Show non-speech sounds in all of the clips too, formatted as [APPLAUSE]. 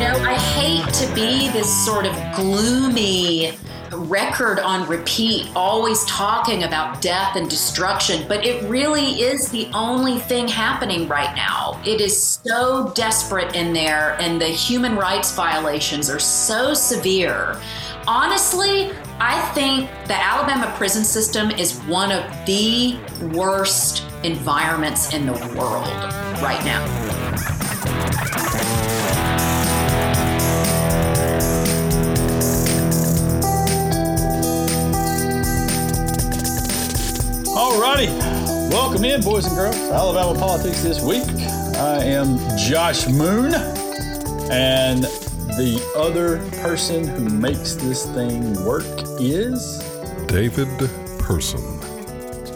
know, I hate to be this sort of gloomy record on repeat, always talking about death and destruction, but it really is the only thing happening right now. It is so desperate in there, and the human rights violations are so severe. Honestly, I think the Alabama prison system is one of the worst environments in the world right now. Alrighty, welcome in, boys and girls. Alabama politics this week. I am Josh Moon, and the other person who makes this thing work is David Person.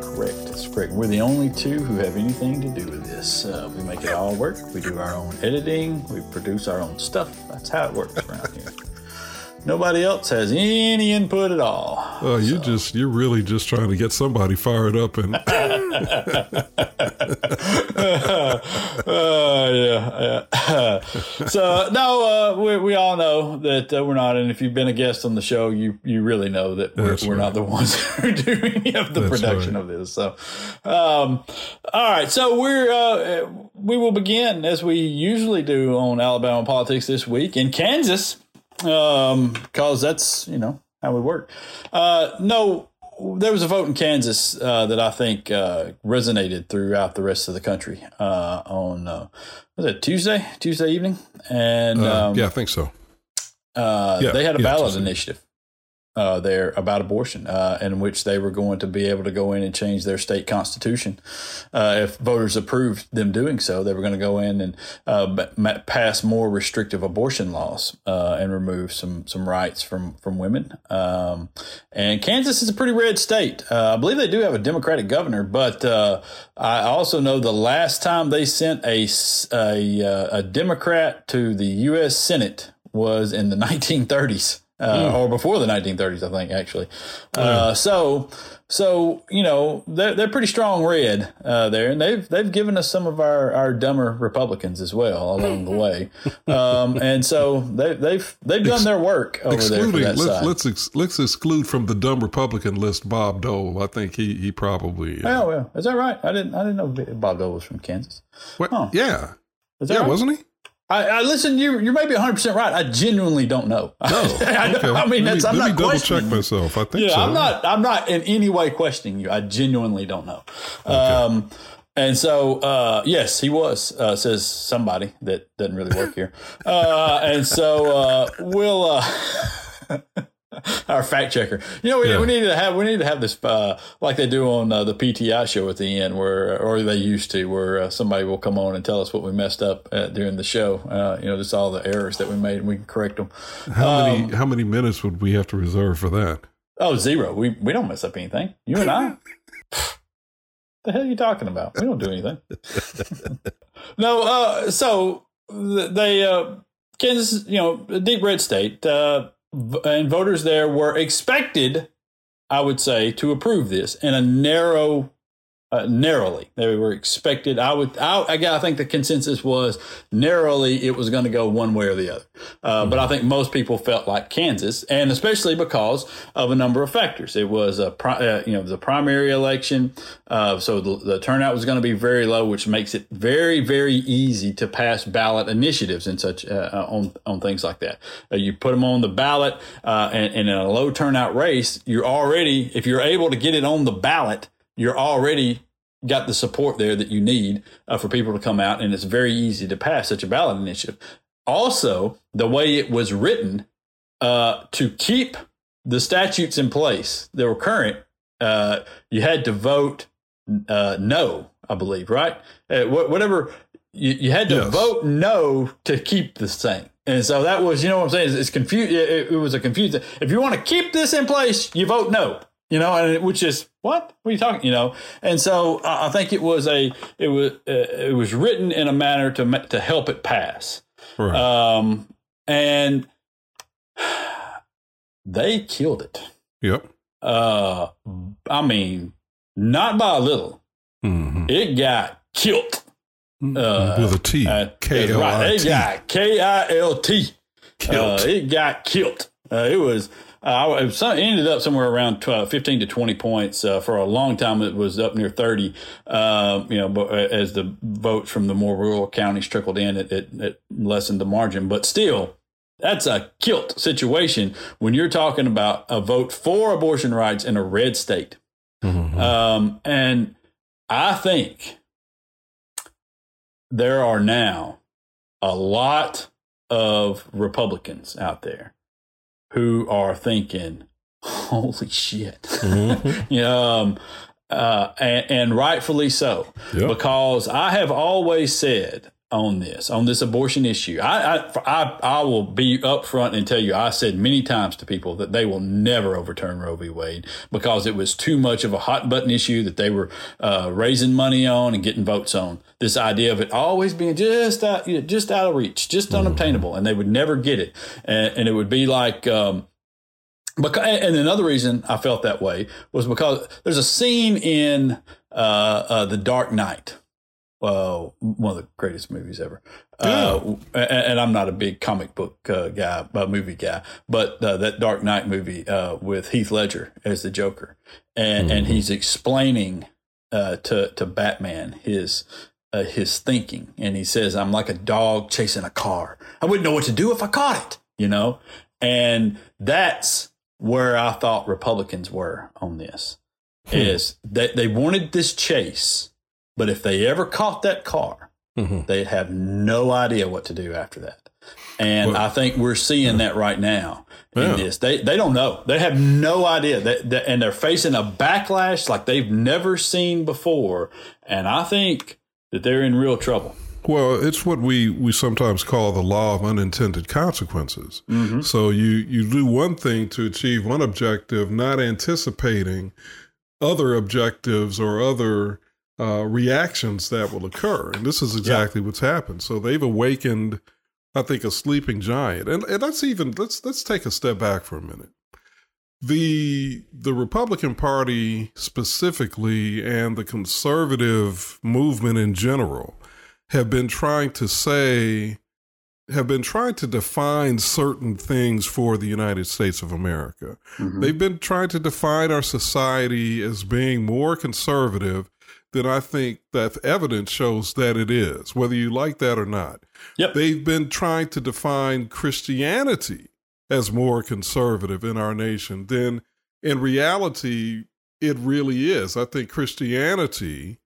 correct. That's correct. We're the only two who have anything to do with this. Uh, we make it all work. We do our own editing. We produce our own stuff. That's how it works around here. Nobody else has any input at all. Oh, you just you're really just trying to get somebody fired up and [LAUGHS] [LAUGHS] Uh, yeah, yeah. [LAUGHS] so no, uh, we, we all know that uh, we're not, and if you've been a guest on the show, you you really know that we're, we're not the ones who do any of the That's production right. of this. So, um, all right, so we're uh, we will begin as we usually do on Alabama politics this week in Kansas, because that's you know how we work. Uh, no, there was a vote in Kansas uh, that I think uh, resonated throughout the rest of the country uh, on uh, was it Tuesday Tuesday evening, and uh, um, yeah, I think so. uh, yeah, they had a yeah, ballot Tuesday. initiative uh, there about abortion, uh, in which they were going to be able to go in and change their state constitution. Uh, if voters approved them doing so, they were going to go in and uh, pass more restrictive abortion laws uh, and remove some some rights from from women. Um, and Kansas is a pretty red state. Uh, I believe they do have a Democratic governor, but I also know the last time they sent a a, a Democrat to the U.S. Senate was in the [LAUGHS] 1930s. Uh, Or before the 1930s, I think actually. Uh, so, so you know they're they're pretty strong red uh, there, and they've they've given us some of our, our dumber Republicans as well along the way, [LAUGHS] um, and so they, they've they've done their work over there Excluding that let's side. let's ex, let's exclude from the dumb Republican list Bob Dole. I think he he probably uh, Oh, well, is that right? I didn't. I didn't know Bob Dole was from Kansas. what- huh. yeah Is that yeah right? wasn't he? I, I listen. You you may be 100 percent right. I genuinely don't know. No, [LAUGHS] okay. I mean, that's me, I'm let not me double check myself. I think Yeah, so. I'm not. I'm not in any way questioning you. I genuinely don't know. Um, and so, uh, yes, he was. Uh, says somebody that doesn't really work here. Uh, and so uh, we'll. [LAUGHS] [LAUGHS] Our fact checker. You know, we, Yeah. we need to have we need to have this uh, like they do on uh, the PTI show at the end, where or they used to, where uh, somebody will come on and tell us what we messed up uh, during the show. Uh, you know, just all the errors that we made, and we can correct them. How many Um, how many minutes would we have to reserve for that? Oh, zero. We we don't mess up anything. You and I. [LAUGHS] the hell are you talking about? We don't do anything. [LAUGHS] no. Uh. So th- they uh, Kansas, you know, a deep red state, uh, and voters there were expected, I would say, to approve this in a narrow. Uh, narrowly, they were expected. I would. I, I, I think the consensus was narrowly it was going to go one way or the other. Uh, But I think most people felt like Kansas, and especially because of a number of factors. It was a pri- uh, you know a primary election, uh, so the, the turnout was going to be very low, which makes it very very easy to pass ballot initiatives and such uh, uh, on on things like that. Uh, you put them on the ballot, uh, and, and in a low turnout race, you're already if you're able to get it on the ballot, you're already got the support there that you need uh, for people to come out, and it's very easy to pass such a ballot initiative. Also, the way it was written uh, to keep the statutes in place that were current, uh, you had to vote uh, no, I believe, right? Uh, wh- whatever you, you had to Yes. vote no to keep the same. And so that was, you know what I'm saying? It's, it's confused. It, it was a confusing. If you want to keep this in place, you vote no. You know, and it, which is what? What are you talking? You know, and so uh, I think it was a it was uh, it was written in a manner to to help it pass. Right. Um, and they killed it. yep. Uh, I mean, not by a little. hmm It got killed. Uh, With a T. right, it got K I L T. Uh, it got killed. Uh, it was. Uh, it ended up somewhere around 12, 15 to 20 points. Uh, for a long time, it was up near 30. Uh, you know, but as the votes from the more rural counties trickled in, it, it, it lessened the margin. But still, that's a kilt situation when you're talking about a vote for abortion rights in a red state. Mhm. Um, and I think there are now a lot of Republicans out there who are thinking, holy shit. Mhm. [LAUGHS] Yeah, um, uh, and, and rightfully so, Yep. because I have always said on this, on this abortion issue, I, I, I, I will be upfront and tell you, I said many times to people that they will never overturn Roe v. Wade because it was too much of a hot button issue that they were uh, raising money on and getting votes on. This idea of it always being just out, you know, just out of reach, just unobtainable, and they would never get it, and, and it would be like. Um, because, and another reason I felt that way was because there's a scene in uh, uh, The Dark Knight, uh, one of the greatest movies ever. Uh, and, and I'm not a big comic book uh, guy, uh, movie guy, but uh, that Dark Knight movie uh, with Heath Ledger as the Joker, and and he's explaining uh, to to Batman his. Uh, his thinking, and he says, "I'm like a dog chasing a car. I wouldn't know what to do if I caught it." You know, and that's where I thought Republicans were on this is that they wanted this chase, but if they ever caught that car, Mhm. they'd have no idea what to do after that. And Well- I think we're seeing that right now in Yeah. this. They they don't know. They have no idea. They, they- and they're facing a backlash like they've never seen before. And I think that they're in real trouble. Well, it's what we, we sometimes call the law of unintended consequences. Mm-hmm. So you, you do one thing to achieve one objective, not anticipating other objectives or other uh, reactions that will occur. And this is exactly what's happened. So they've awakened, I think, a sleeping giant. And, and let's even let's let's take a step back for a minute. The the Republican Party specifically and the conservative movement in general have been trying to say have been trying to define certain things for the United States of America. They've been trying to define our society as being more conservative than I think that evidence shows that it is, whether you like that or not. Yep. They've been trying to define Christianity as more conservative in our nation than in reality it really is. I think Christianity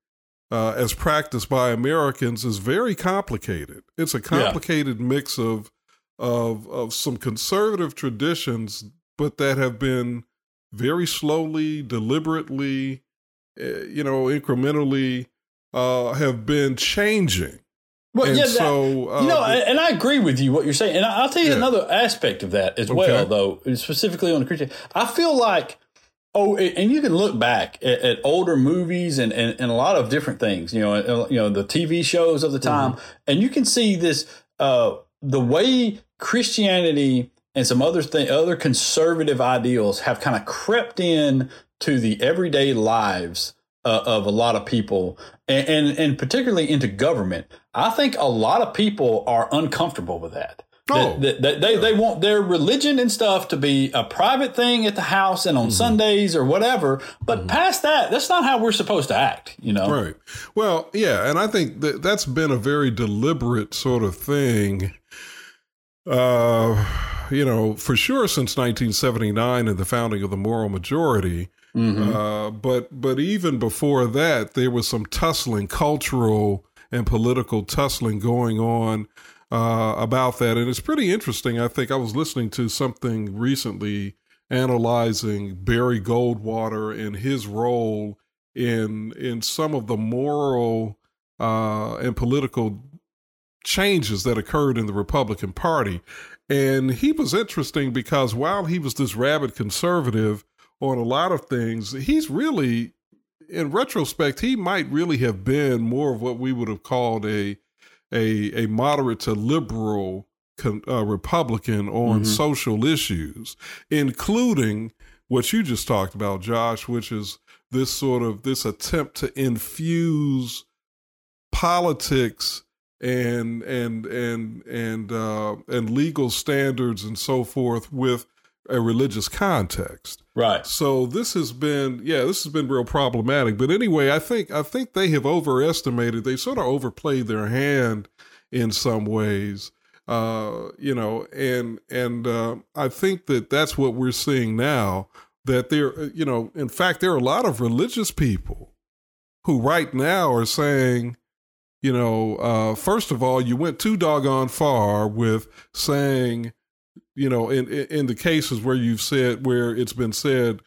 uh, as practiced by Americans is very complicated. It's a complicated mix of of of some conservative traditions, but that have been very slowly, deliberately, you know, incrementally uh, have been changing. Well, and yeah, so uh, you know, the- and I agree with you what you're saying, and I'll tell you Yeah. another aspect of that as Okay. well, though, specifically on the Christian. I feel like, oh, and you can look back at, at older movies and, and and a lot of different things, you know, uh, you know, the TV shows of the time, and you can see this, uh, the way Christianity and some other thing, other conservative ideals have kind of crept in to the everyday lives uh, of a lot of people, and, and and particularly into government. I think a lot of people are uncomfortable with that. Oh, That- that- they, they want their religion and stuff to be a private thing at the house and on Sundays or whatever. But past that, that's not how we're supposed to act, you know? Right. Well, yeah, and I think that that's been a very deliberate sort of thing. Uh, you know, for sure since 1979 and the founding of the moral majority. Mhm. Uh, but but even before that, there was some tussling, cultural and political tussling going on uh, about that, and it's pretty interesting. I think I was listening to something recently analyzing Barry Goldwater and his role in in some of the moral uh, and political changes that occurred in the Republican Party. And he was interesting because while he was this rabid conservative on a lot of things, he's really, in retrospect, he might really have been more of what we would have called a a, a moderate to liberal con, uh, Republican on Mhm. social issues, including what you just talked about, Josh, which is this sort of this attempt to infuse politics and and and and uh, and legal standards and so forth with a religious context. Right. So this has been yeah, this has been real problematic. But anyway, I think I think they have overestimated. They sort of overplayed their hand in some ways. Uh, you know, and and uh, I think that that's what we're seeing now. That there, you know, in fact, there are a lot of religious people who right now are saying, you know, uh, first of all, you went too doggone far with saying you know, in in the cases where you've said where it's been said,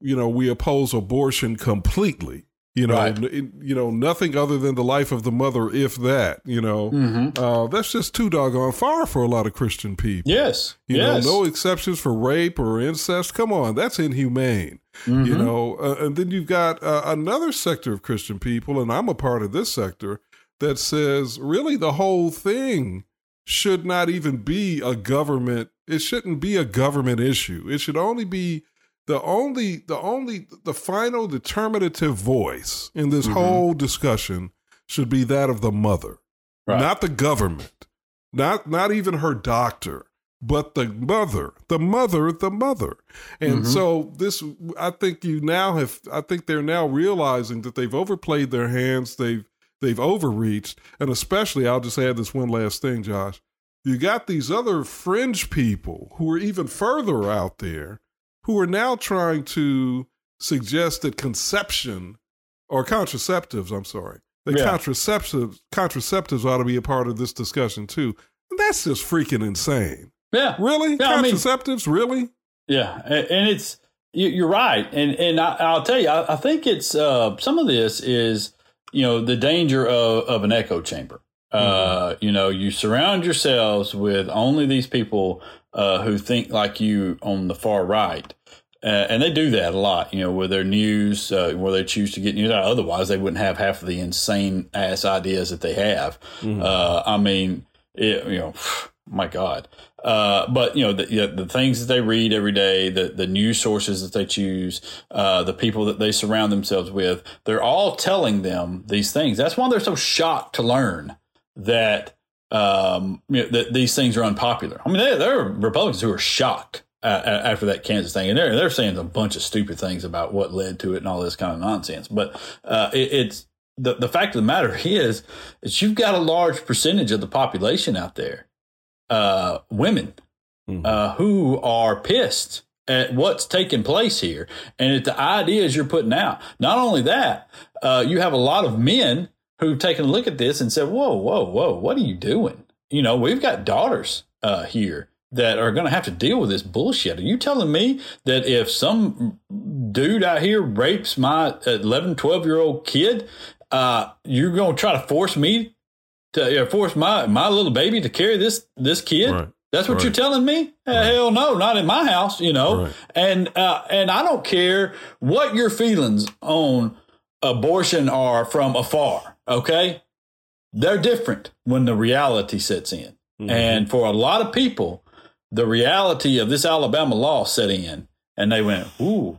you know, we oppose abortion completely. You know, right. you know nothing other than the life of the mother, if that. You know, mm-hmm. uh, that's just too doggone far for a lot of Christian people. Yes, you yes. know, no exceptions for rape or incest. Come on, that's inhumane. Mm-hmm. You know, uh, and then you've got uh, another sector of Christian people, and I'm a part of this sector that says really the whole thing should not even be a government it shouldn't be a government issue it should only be the only the only the final determinative voice in this mm-hmm. whole discussion should be that of the mother right. not the government not not even her doctor but the mother the mother the mother and mm-hmm. so this i think you now have i think they're now realizing that they've overplayed their hands they've they've overreached. And especially, I'll just add this one last thing, Josh. You got these other fringe people who are even further out there who are now trying to suggest that conception or contraceptives, I'm sorry, that yeah. contraceptives contraceptives ought to be a part of this discussion too. And that's just freaking insane. Yeah. Really? Yeah, contraceptives? I mean, really? Yeah. And it's, you're right. And, and I, will tell you, I, I think it's, uh, some of this is, you know the danger of, of an echo chamber. Uh, mm-hmm. you know, you surround yourselves with only these people uh, who think like you on the far right. Uh, and they do that a lot, you know, with their news, uh, where they choose to get news out. Otherwise, they wouldn't have half of the insane ass ideas that they have. Mm-hmm. Uh, I mean, it, you know, [SIGHS] my God. Uh, but you know the, you know, the things that they read every day, the the news sources that they choose, uh, the people that they surround themselves with, they're all telling them these things. That's why they're so shocked to learn that um, you know, that these things are unpopular. I mean, there, there are Republicans who are shocked uh, after that Kansas thing, and they're they're saying a bunch of stupid things about what led to it and all this kind of nonsense. But uh, it, it's the the fact of the matter [LAUGHS] is, is you've got a large percentage of the population out there uh, women mm-hmm. uh, who are pissed at what's taking place here and at the ideas you're putting out. Not only that, uh, you have a lot of men who've taken a look at this and said, "Whoa, whoa, whoa! What are you doing? You know, we've got daughters uh, here." That are going to have to deal with this bullshit. Are you telling me that if some dude out here rapes my 11, 12 year old kid, uh, you're going to try to force me to force my my little baby to carry this this kid. Right. That's what right. you're telling me? Right. Hell no, not in my house, you know. And uh, and I don't care what your feelings on abortion are from afar. Okay, they're different when the reality sets in. Mm-hmm. And for a lot of people, the reality of this Alabama law set in, and they went, "Ooh,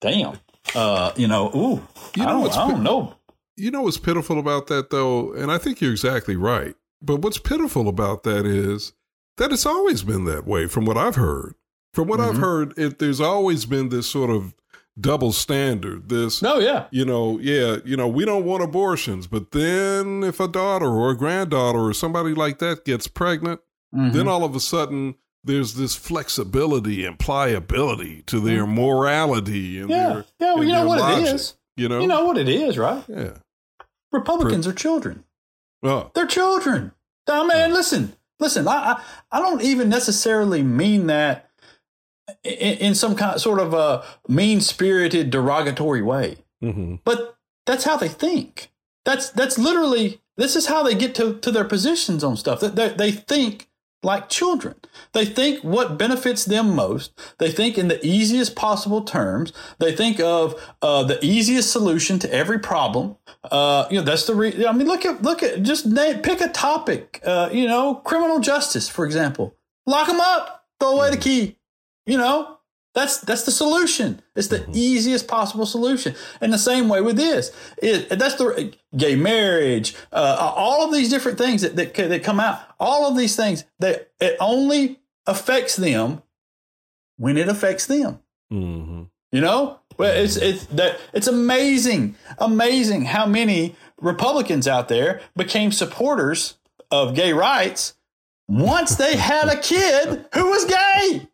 damn." Uh, you know, ooh, you know I don't, I don't know you know what's pitiful about that, though? And I think you're exactly right. But what's pitiful about that is that it's always been that way, from what I've heard. From what mm-hmm. I've heard, it, there's always been this sort of double standard. This, oh yeah, you know, yeah, you know, we don't want abortions, but then if a daughter or a granddaughter or somebody like that gets pregnant, mm-hmm. then all of a sudden there's this flexibility and pliability to their mm-hmm. morality and yeah, their yeah, well, you know what logic, it is. You know, you know what it is, right? Yeah. Republicans are children. Oh. They're children. Now, man, listen, listen. I, I, I don't even necessarily mean that in, in some kind, sort of a mean spirited, derogatory way. Mm-hmm. But that's how they think. That's that's literally this is how they get to, to their positions on stuff. They, they think like children. They think what benefits them most. They think in the easiest possible terms. They think of uh, the easiest solution to every problem. Uh, you know, that's the. Re- I mean, look at look at just name, pick a topic. Uh, you know, criminal justice, for example. Lock them up. Throw away the key. You know, That's that's the solution. It's the easiest possible solution. And the same way with this, it, that's the gay marriage, uh, all of these different things that, that that come out. All of these things that it only affects them when it affects them. Mm-hmm. You know, well, it's it's that it's amazing, amazing how many Republicans out there became supporters of gay rights once they had a kid who was gay.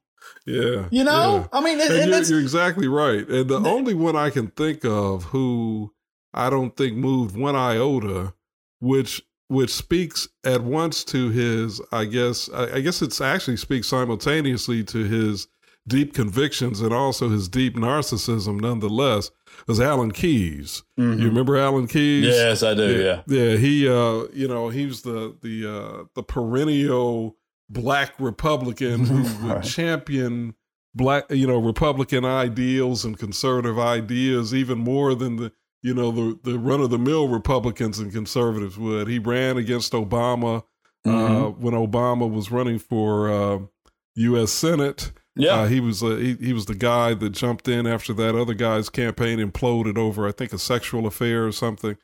Yeah. You know, yeah. I mean, And and you're, you're exactly right. And the only one I can think of who I don't think moved one iota, which which speaks at once to his, I guess, I, I guess it's actually speaks simultaneously to his deep convictions and also his deep narcissism, nonetheless, was Alan Keyes. Mhm. You remember Alan Keyes? yes, I do. Yeah. Yeah, he uh you know, he was the the uh the perennial black Republican who [LAUGHS] would champion black you know, Republican ideals and conservative ideas even more than the you know, the the run of the mill Republicans and conservatives would. He ran against Obama uh Mhm. when Obama was running for uh US Senate. Yeah. Uh, he was uh, he, he was the guy that jumped in after that other guy's campaign imploded over I think a sexual affair or something,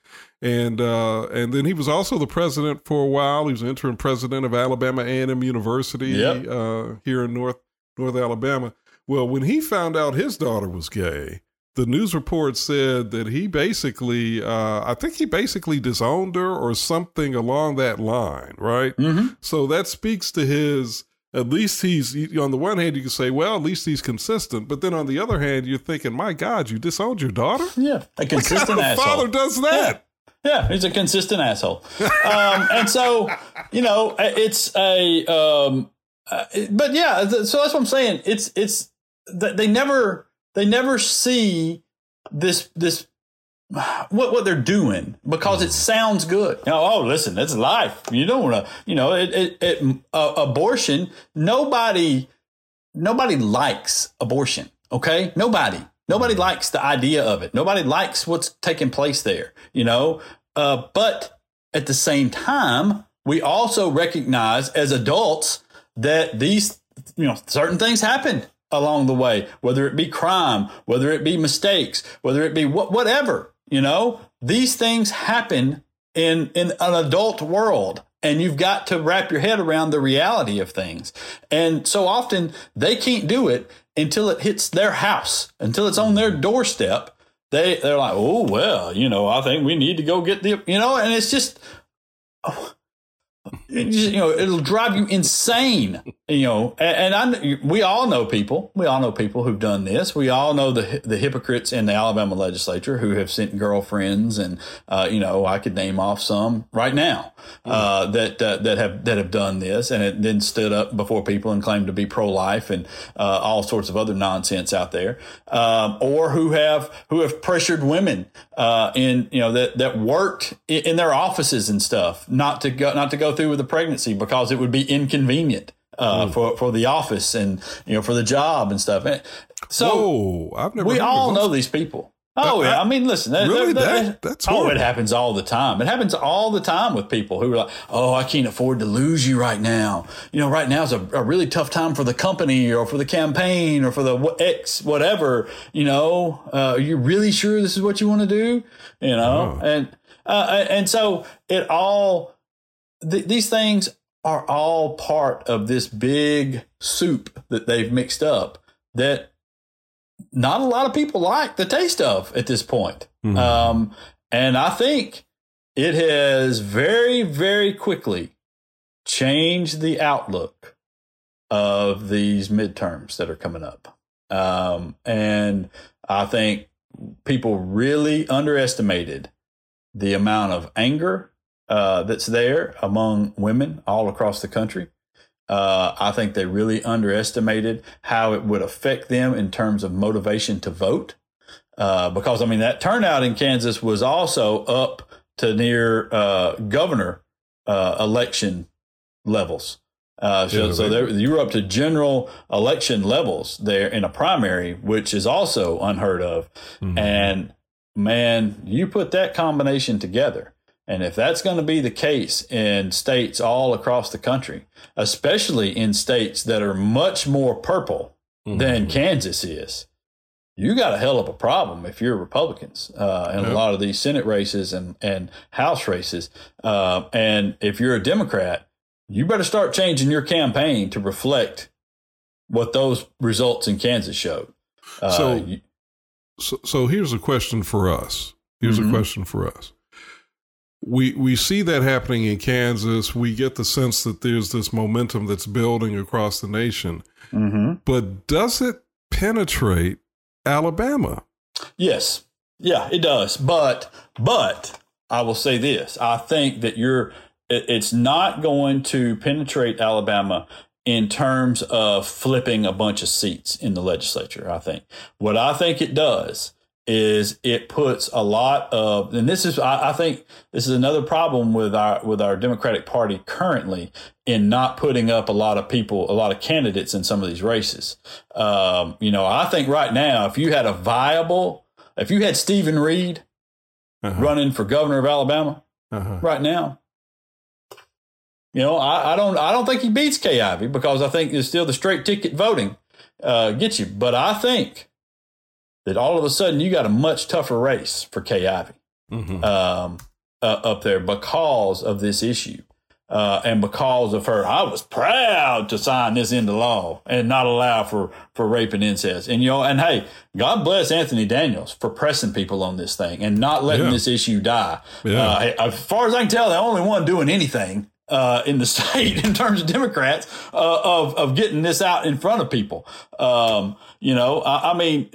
and uh, and then he was also the president for a while. He was interim president of Alabama A and M University Yep. uh, here in North North Alabama. Well, when he found out his daughter was gay, the news report said that he basically uh, I think he basically disowned her or something along that line, right? hmm So that speaks to his. At least he's on the one hand you can say, well, at least he's consistent, but then on the other hand you're thinking, my God, you disowned your daughter. [LAUGHS] Yeah. A consistent kind of asshole. father does that? Yeah, he's a consistent asshole. Um, and so, you know, it's a, um, uh, but yeah, so that's what I'm saying. It's, it's, th- they never, they never see this, this, what, what they're doing because it sounds good. You know, oh, listen, it's life. You don't want to, you know, it, it, it uh, abortion, nobody, nobody likes abortion. Okay. Nobody. Nobody likes the idea of it. Nobody likes what's taking place there, you know? Uh, but at the same time, we also recognize as adults that these, you know, certain things happen along the way, whether it be crime, whether it be mistakes, whether it be wh- whatever, you know, these things happen in, in an adult world. And you've got to wrap your head around the reality of things. And so often they can't do it until it hits their house, until it's on their doorstep. They, they're like, oh, well, you know, I think we need to go get the, you know, and it's just, oh, you know, it'll drive you insane, you know. And, and I, we all know people. We all know people who've done this. We all know the the hypocrites in the Alabama legislature who have sent girlfriends, and uh, you know, I could name off some right now uh, that uh, that have that have done this, and it then stood up before people and claimed to be pro life and uh, all sorts of other nonsense out there, um, or who have who have pressured women uh, in you know that that worked i- in their offices and stuff not to go not to go through with the pregnancy because it would be inconvenient uh, for for the office and you know for the job and stuff. And So Whoa, I've never. we all know these people. Oh yeah, I- I mean, listen, that, Really? that- That- that's oh, it happens all the time. It happens all the time with people who are like, "Oh, I can't afford to lose you right now. You know, right now is a, a really tough time for the company or for the campaign or for the X whatever. You know, uh, are you really sure this is what you want to do? You know, Oh. and uh, and so it all th- these things are all part of this big soup that they've mixed up that not a lot of people like the taste of at this point. Mhm. Um, and I think it has very, very quickly changed the outlook of these midterms that are coming up. Um, and I think people really underestimated the amount of anger uh, that's there among women all across the country. Uh, I think they really underestimated how it would affect them in terms of motivation to vote. Uh, because, I mean, that turnout in Kansas was also up to near uh, governor uh, election levels. Uh, so Yeah, so there, you were up to general election levels there in a primary, which is also unheard of. Mhm. And man, you put that combination together. And if that's going to be the case in states all across the country, especially in states that are much more purple mm-hmm. than Kansas is, you got a hell of a problem if you're Republicans uh, in a lot of these Senate races and, and House races. Uh, and if you're a Democrat, you better start changing your campaign to reflect what those results in Kansas showed. Uh, so, so, so, here's a question for us. Here's mm-hmm. a question for us. We we see that happening in Kansas. We get the sense that there's this momentum that's building across the nation. Mm-hmm. But does it penetrate Alabama. Yes. Yeah, it does. But but I will say this. I think that you're it's not going to penetrate Alabama in terms of flipping a bunch of seats in the legislature, I think. What I think it does is it puts a lot of and this is I, I, think this is another problem with our with our Democratic Party currently in not putting up a lot of people a lot of candidates in some of these races. Um, you know, I think right now if you had a viable if you had Steven Reed uh-huh. running for governor of Alabama uh-huh. right now, you know, I, I, don't I don't think he beats Kay Ivey because I think it's still the straight ticket voting uh, gets you. But I think that all of a sudden you got a much tougher race for Kay Ivey mm-hmm. um, uh, up there because of this issue. Uh, and because of her, I was proud to sign this into law and not allow for, for rape and incest. And, you know, and hey, God bless Anthony Daniels for pressing people on this thing and not letting yeah. this issue die. Yeah. Uh, as far as I can tell, the only one doing anything uh, in the [LAUGHS] state in terms of Democrats uh, of of getting this out in front of people. Um, you know, I, I, mean,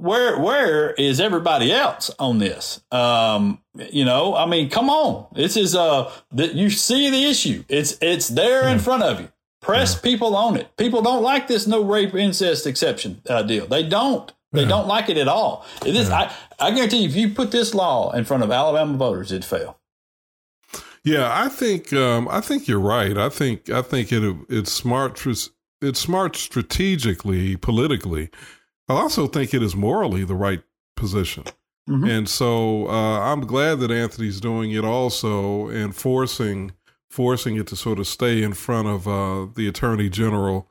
where where is everybody else on this? Um, you know, I mean, come on. This is uh that you see the issue. It's it's there in front of you. Press yeah. people on it. People don't like this no rape incest exception uh, deal. They don't. They yeah. don't like it at all. It is. Yeah. I, I guarantee you, if you put this law in front of Alabama voters, it'd fail. Yeah, I think um, I think you're right. I think I think it it's smart. It's smart strategically, politically I also think it is morally the right position. Mm-hmm. And so uh, I'm glad that Anthony's doing it also and forcing forcing it to sort of stay in front of uh, the attorney general.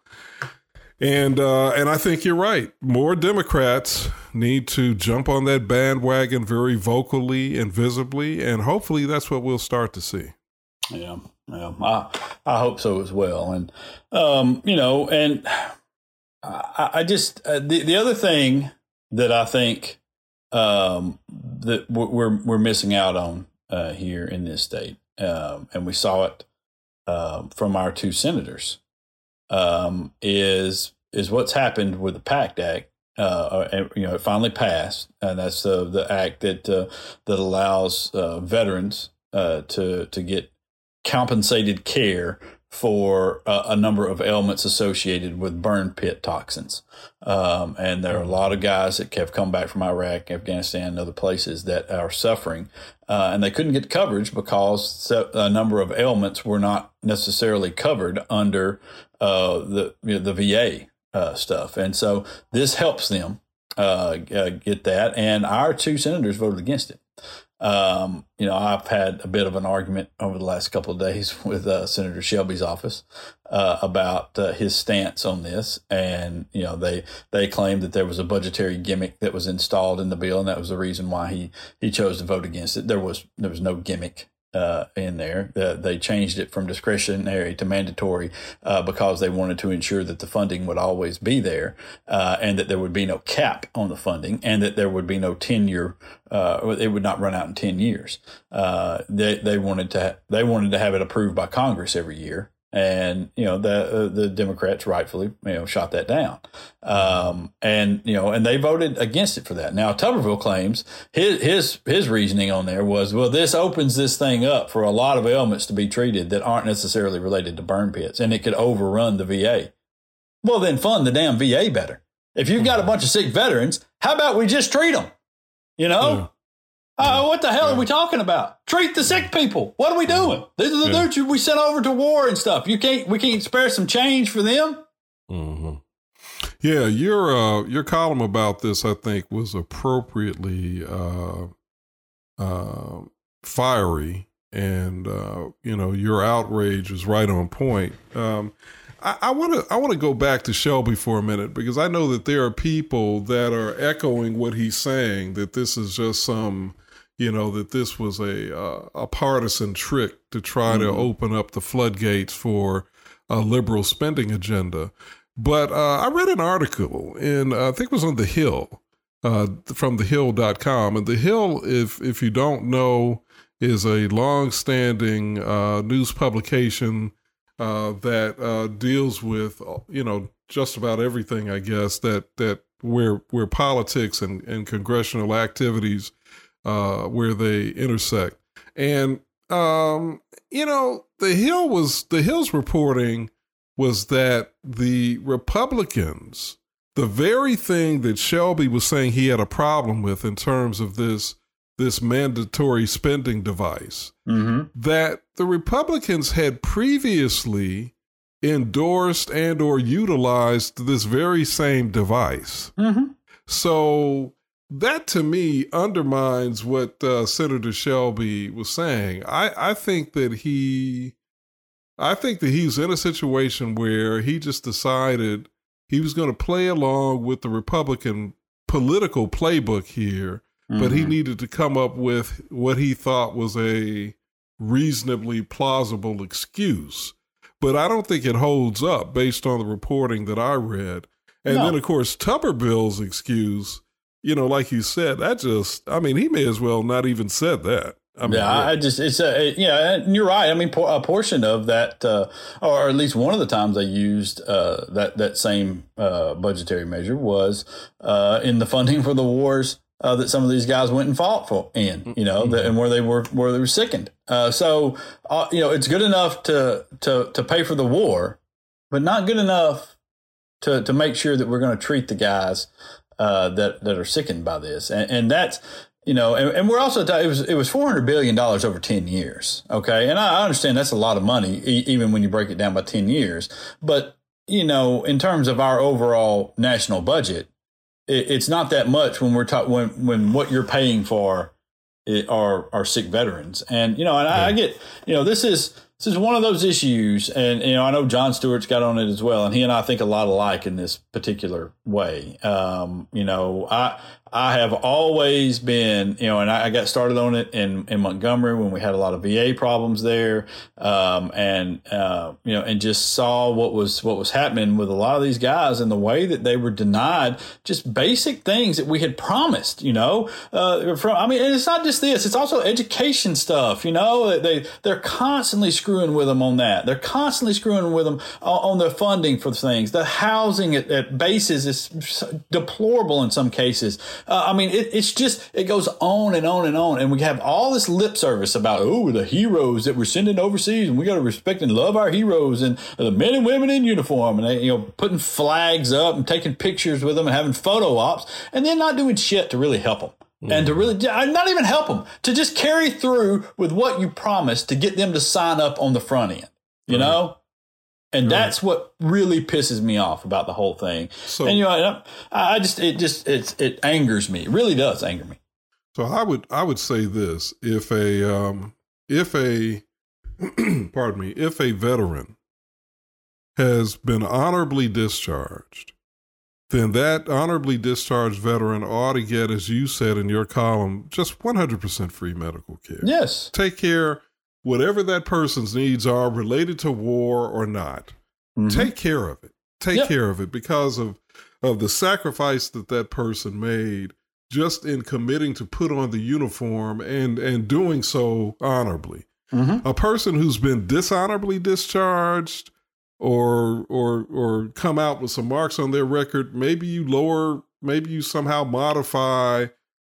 And uh, and I think you're right. More Democrats need to jump on that bandwagon very vocally and visibly, and hopefully that's what we'll start to see. Yeah, yeah, I I hope so as well. And um, you know, and I, I just uh, the the other thing that I think um, that we're we're missing out on uh, here in this state, um, and we saw it uh, from our two senators, um, is is what's happened with the PACT Act. Uh, and, you know, it finally passed, and that's the the act that uh, that allows uh, veterans to to get compensated care for a, a, number of ailments associated with burn pit toxins. Um, and there are a lot of guys that have come back from Iraq, Afghanistan, and other places that are suffering. Uh, and they couldn't get coverage because a number of ailments were not necessarily covered under uh, the you know, the VA uh, stuff. And so this helps them uh, get that. And our two senators voted against it. Um, you know, I've had a bit of an argument over the last couple of days [LAUGHS] with uh, Senator Shelby's office uh, about uh, his stance on this, and you know, they they claimed that there was a budgetary gimmick that was installed in the bill, and that was the reason why he he chose to vote against it. There was there was no gimmick uh, in there. Uh, they changed it from discretionary to mandatory uh, because they wanted to ensure that the funding would always be there uh, and that there would be no cap on the funding and that there would be no tenure. Uh, it would not run out in 10 years. Uh, they, they wanted to, they wanted to have it approved by Congress every year and you know the uh, the Democrats rightfully you know shot that down, um, and you know and they voted against it for that. Now Tuberville claims his his his reasoning on there was well this opens this thing up for a lot of ailments to be treated that aren't necessarily related to burn pits, and it could overrun the VA. Well, then fund the damn VA better. If you've got a bunch of sick veterans, how about we just treat them? You know, uh, what the hell yeah. are we talking about? Treat the sick people. What are we doing? These are the yeah. dudes we sent over to war and stuff. You can't. We can't spare some change for them. Mm-hmm. Yeah, your uh, your column about this, I think, was appropriately uh, uh, fiery, and uh, you know your outrage is right on point. Um, I want to I want to go back to Shelby for a minute because I know that there are people that are echoing what he's saying that this is just some you know that this was a uh, a partisan trick to try mm-hmm. to open up the floodgates for a liberal spending agenda. But uh, I read an article in uh, I think it was on the Hill uh, from thehill.com and the Hill if if you don't know is a long-standing uh, news publication uh, that uh, deals with you know just about everything, I guess that that where where politics and, and congressional activities uh, where they intersect, and um, you know the Hill was the Hill's reporting was that the Republicans, the very thing that Shelby was saying he had a problem with in terms of this this mandatory spending device mm-hmm. that the Republicans had previously endorsed and or utilized this very same device. Mm-hmm. So that to me undermines what uh, Senator Shelby was saying. I, I think that he I think that he's in a situation where he just decided he was going to play along with the Republican political playbook here mm-hmm. but he mm-hmm. needed to come up with what he thought was a reasonably plausible excuse. But I don't think it holds up based on the reporting that I read. And no. then, of course, Tuberville's excuse, you know, like you said, that just, I mean, he may as well not even said that. I mean, yeah, I just it's a yeah, and you're right. I mean, a portion of that, uh, or at least one of the times I used uh, that that same uh, budgetary measure was uh, in the funding for the wars uh, that some of these guys went and fought for in, you know, mm-hmm. the, and where they were where they were sickened. Uh, so uh, you know, it's good enough to to to pay for the war, but not good enough to to make sure that we're going to treat the guys uh, that that are sickened by this, and, and that's you know, and, and we're also it was it was four hundred billion dollars over ten years. Okay, and I understand that's a lot of money, e- even when you break it down by ten years. But you know, in terms of our overall national budget, it, it's not that much when we're talking when when what you're paying for are are sick veterans, and you know, and I, I get you know this is this is one of those issues, and you know, I know Jon Stewart's got on it as well, and he and I think a lot alike in this particular way. Um, you know, I I have always been, you know, and I, I, got started on it in, in Montgomery when we had a lot of VA problems there, um, and uh, you know, and just saw what was what was happening with a lot of these guys and the way that they were denied just basic things that we had promised. You know, uh, from I mean, it's not just this; it's also education stuff. You know, they they're constantly screwing with them on that. They're constantly screwing with them on, on the funding for things. The housing at, at bases is deplorable in some cases. Uh, I mean, it, it's just, it goes on and on and on. And we have all this lip service about, oh, the heroes that we're sending overseas and we got to respect and love our heroes and the men and women in uniform and, they, you know, putting flags up and taking pictures with them and having photo ops and then not doing shit to really help them. Mm. And to really, not even help them, to just carry through with what you promised to get them to sign up on the front end, you right. know? And right. that's what really pisses me off about the whole thing. So, and you know, I just it just it it angers me. It really does anger me. So I would I would say this: if a um, if a [CLEARS THROAT] pardon me, if a veteran has been honorably discharged, then that honorably discharged veteran ought to get, as you said in your column, just 100% free medical care. Yes. Take care whatever that person's needs are related to war or not, mm-hmm. take care of it. Take yep. care of it because of of the sacrifice that that person made just in committing to put on the uniform and and doing so honorably. Mm-hmm. A person who's been dishonorably discharged or or or come out with some marks on their record, maybe you lower, maybe you somehow modify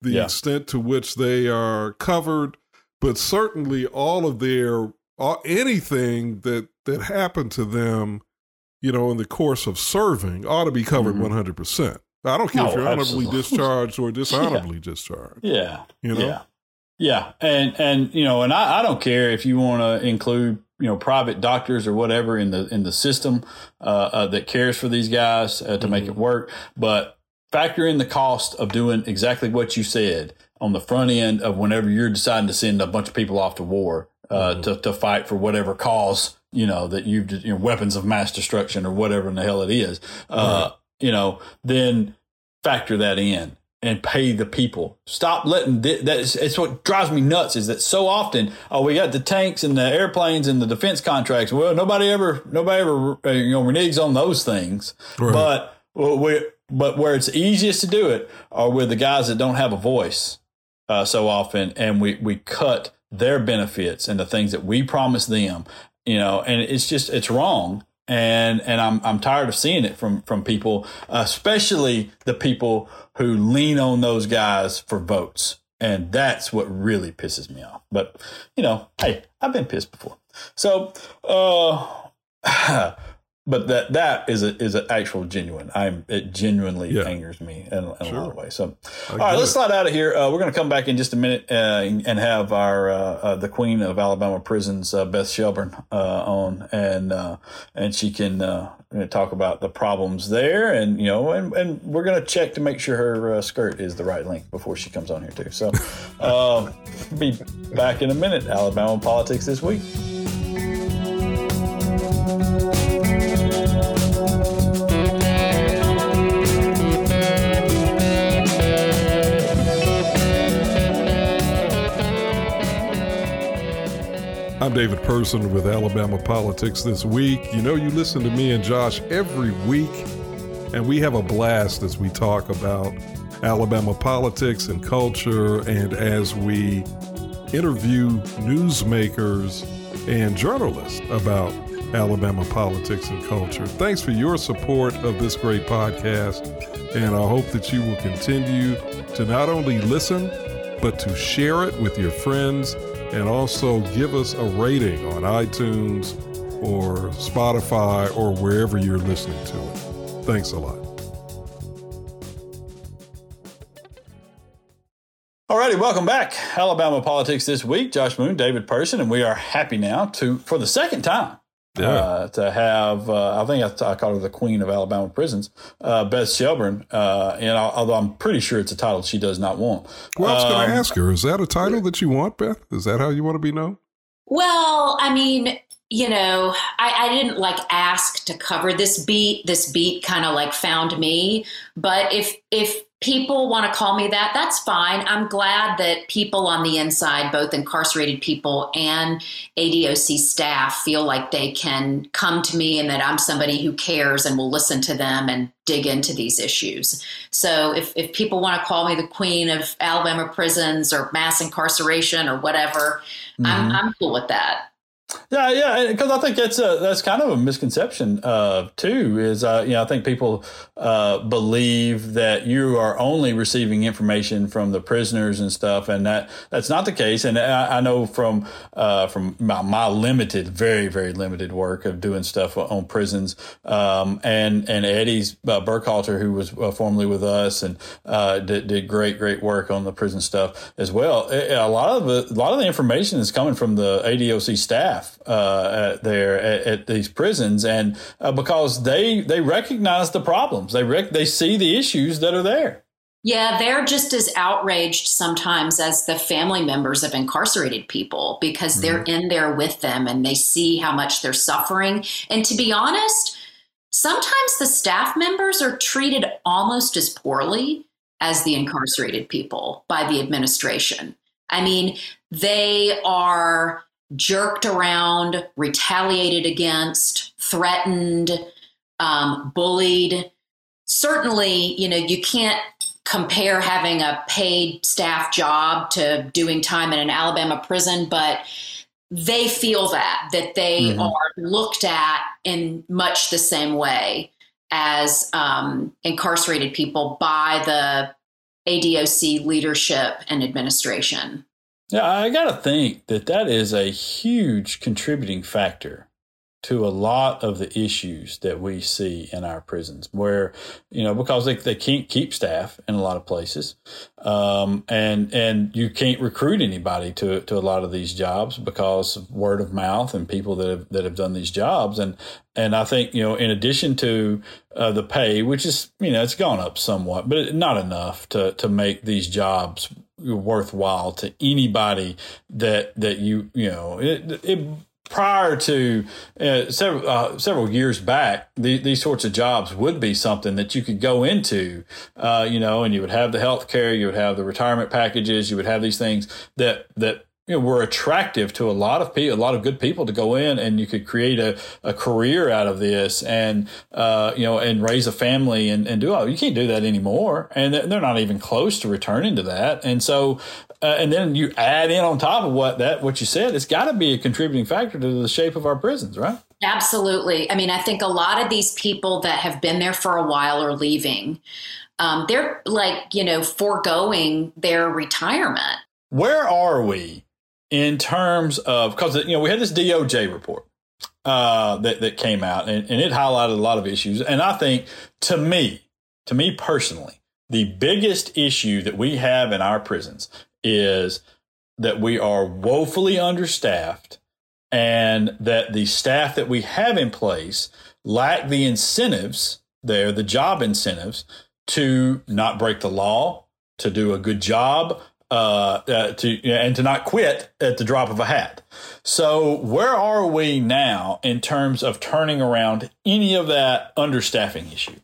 the yeah. extent to which they are covered but certainly all of their all, anything that that happened to them, you know, in the course of serving ought to be covered mm-hmm. one hundred percent. I don't care no, if you're honorably discharged or [LAUGHS] dishonorably yeah. discharged. Yeah, you know, yeah, yeah, and and you know, and I, I don't care if you want to include you know private doctors or whatever in the in the system uh, uh, that cares for these guys uh, to mm-hmm. make it work, but factor in the cost of doing exactly what you said on the front end of whenever you're deciding to send a bunch of people off to war uh, mm-hmm. to, to fight for whatever cause you know, that you've, you know, weapons of mass destruction or whatever in the hell it is, uh, right. you know, then factor that in and pay the people. Stop letting th- that's it's what drives me nuts is that so often oh we got the tanks and the airplanes and the defense contracts. Well, nobody ever nobody ever uh, you know reneges on those things. Right. But well, we but where it's easiest to do it are with the guys that don't have a voice uh, so often, and we we cut their benefits and the things that we promise them. You know, and it's just it's wrong and and I'm I'm tired of seeing it from from people, especially the people who lean on those guys for votes. And that's what really pisses me off. But, you know, hey, I've been pissed before. So, uh, [LAUGHS] but that that is a is an actual genuine. I'm it genuinely yeah. angers me in, in sure. a lot of ways. So, I all right, let's slide out of here. Uh, we're going to come back in just a minute uh, and have our uh, uh, the Queen of Alabama prisons, uh, Beth Shelburne, uh, on, and and she can talk about the problems there, and you know, and, and we're going to check to make sure her skirt is the right length before she comes on here too. So, [LAUGHS] be back in a minute. Alabama politics this week. David Person with Alabama Politics This Week. You know, you listen to me and Josh every week, and we have a blast as we talk about Alabama politics and culture, and as we interview newsmakers and journalists about Alabama politics and culture. Thanks for your support of this great podcast, and I hope that you will continue to not only listen, but to share it with your friends and also give us a rating on iTunes or Spotify or wherever you're listening to it. Thanks a lot. All righty, welcome back. Alabama Politics this week. Josh Moon, David Person, and we are happy now to, for the second time, yeah. Uh, to have, uh, I think I, I call her the queen of Alabama prisons, uh, Beth Shelburne. Uh, and I, although I'm pretty sure it's a title she does not want. Well, I was um, going to ask her, is that a title that you want, Beth? Is that how you want to be known? Well, I mean, you know, I, I, didn't like ask to cover this beat. This beat kind of like found me. But if if people want to call me that, that's fine. I'm glad that people on the inside, both incarcerated people and ADOC staff, feel like they can come to me and that I'm somebody who cares and will listen to them and dig into these issues. So if, if people want to call me the queen of Alabama prisons or mass incarceration or whatever, mm-hmm. I'm, I'm cool with that. Yeah, yeah, because I think that's a that's kind of a misconception uh, too. Is uh, you know I think people uh, believe that you are only receiving information from the prisoners and stuff, and that that's not the case. And I, I know from uh, from my, my, limited, very very limited work of doing stuff on prisons, um, and and Eddie's uh, Burkhalter, who was uh, formerly with us and did, did great great work on the prison stuff as well. A lot of the a lot of the information is coming from the ADOC staff staff uh, there at, at, these prisons, and uh, because they they recognize the problems, they rec- they see the issues that are there. Yeah, they're just as outraged sometimes as the family members of incarcerated people because mm-hmm. they're in there with them and they see how much they're suffering. And to be honest, sometimes the staff members are treated almost as poorly as the incarcerated people by the administration. I mean, they are jerked around, retaliated against, threatened, um, bullied. Certainly, you know, you can't compare having a paid staff job to doing time in an Alabama prison, but they feel that that they mm-hmm. are looked at in much the same way as um, incarcerated people by the ADOC leadership and administration. Yeah, I got to think that that is a huge contributing factor to a lot of the issues that we see in our prisons where you know because they, they can't keep staff in a lot of places um, and and you can't recruit anybody to to a lot of these jobs because of word of mouth and people that have that have done these jobs. And and I think you know in addition to uh, the pay which is you know it's gone up somewhat but not enough to to make these jobs worthwhile to anybody that that you you know it, it prior to uh, several uh, several years back, the, these sorts of jobs would be something that you could go into, uh, you know, and you would have the health care, you would have the retirement packages, you would have these things that that you know, were attractive to a lot of people, a lot of good people to go in, and you could create a, a career out of this, and uh, you know, and raise a family and, and do all. You can't do that anymore, and they're not even close to returning to that. And so, uh, and then you add in on top of what that what you said, it's got to be a contributing factor to the shape of our prisons, right? Absolutely. I mean, I think a lot of these people that have been there for a while are leaving. Um, they're like, you know, foregoing their retirement. Where are we in terms of because you know we had this DOJ report uh, that that came out and, and it highlighted a lot of issues, and I think to me, to me personally, the biggest issue that we have in our prisons is that we are woefully understaffed and that the staff that we have in place lack the incentives there, the job incentives to not break the law, to do a good job, uh, uh, to and to not quit at the drop of a hat. So where are we now in terms of turning around any of that understaffing issue?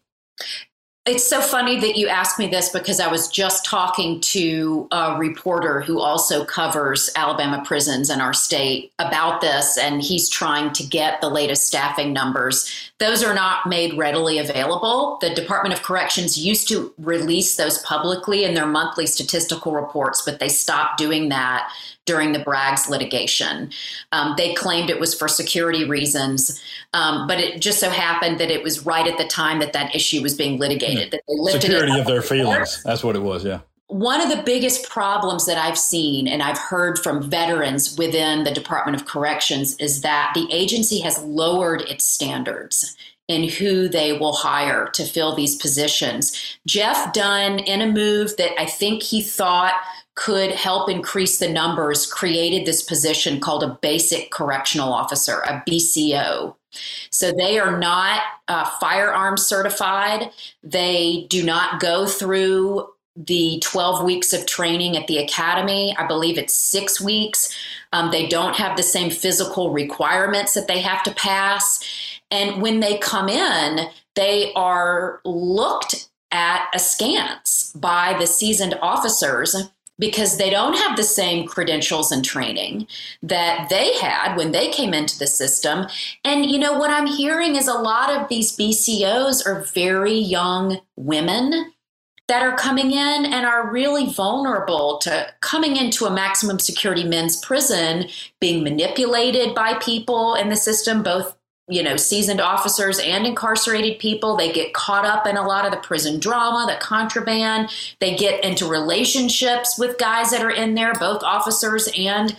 It's so funny that you asked me this because I was just talking to a reporter who also covers Alabama prisons in our state about this, and he's trying to get the latest staffing numbers. Those are not made readily available. The Department of Corrections used to release those publicly in their monthly statistical reports, but they stopped doing that during the Braggs litigation. Um, they claimed it was for security reasons, um, but it just so happened that it was right at the time that that issue was being litigated. That they lifted security of their feelings. That's what it was. Yeah. One of the biggest problems that I've seen and I've heard from veterans within the Department of Corrections is that the agency has lowered its standards in who they will hire to fill these positions. Jeff Dunn, in a move that I think he thought could help increase the numbers, created this position called a basic correctional officer, a BCO. So they are not uh, firearms certified. They do not go through the 12 weeks of training at the academy. I believe it's six weeks. Um, they don't have the same physical requirements that they have to pass. And when they come in, they are looked at askance by the seasoned officers because they don't have the same credentials and training that they had when they came into the system. And you know, what I'm hearing is a lot of these BCOs are very young women that are coming in and are really vulnerable to coming into a maximum security men's prison, being manipulated by people in the system, both you know, seasoned officers and incarcerated people. They get caught up in a lot of the prison drama, the contraband. They get into relationships with guys that are in there, both officers and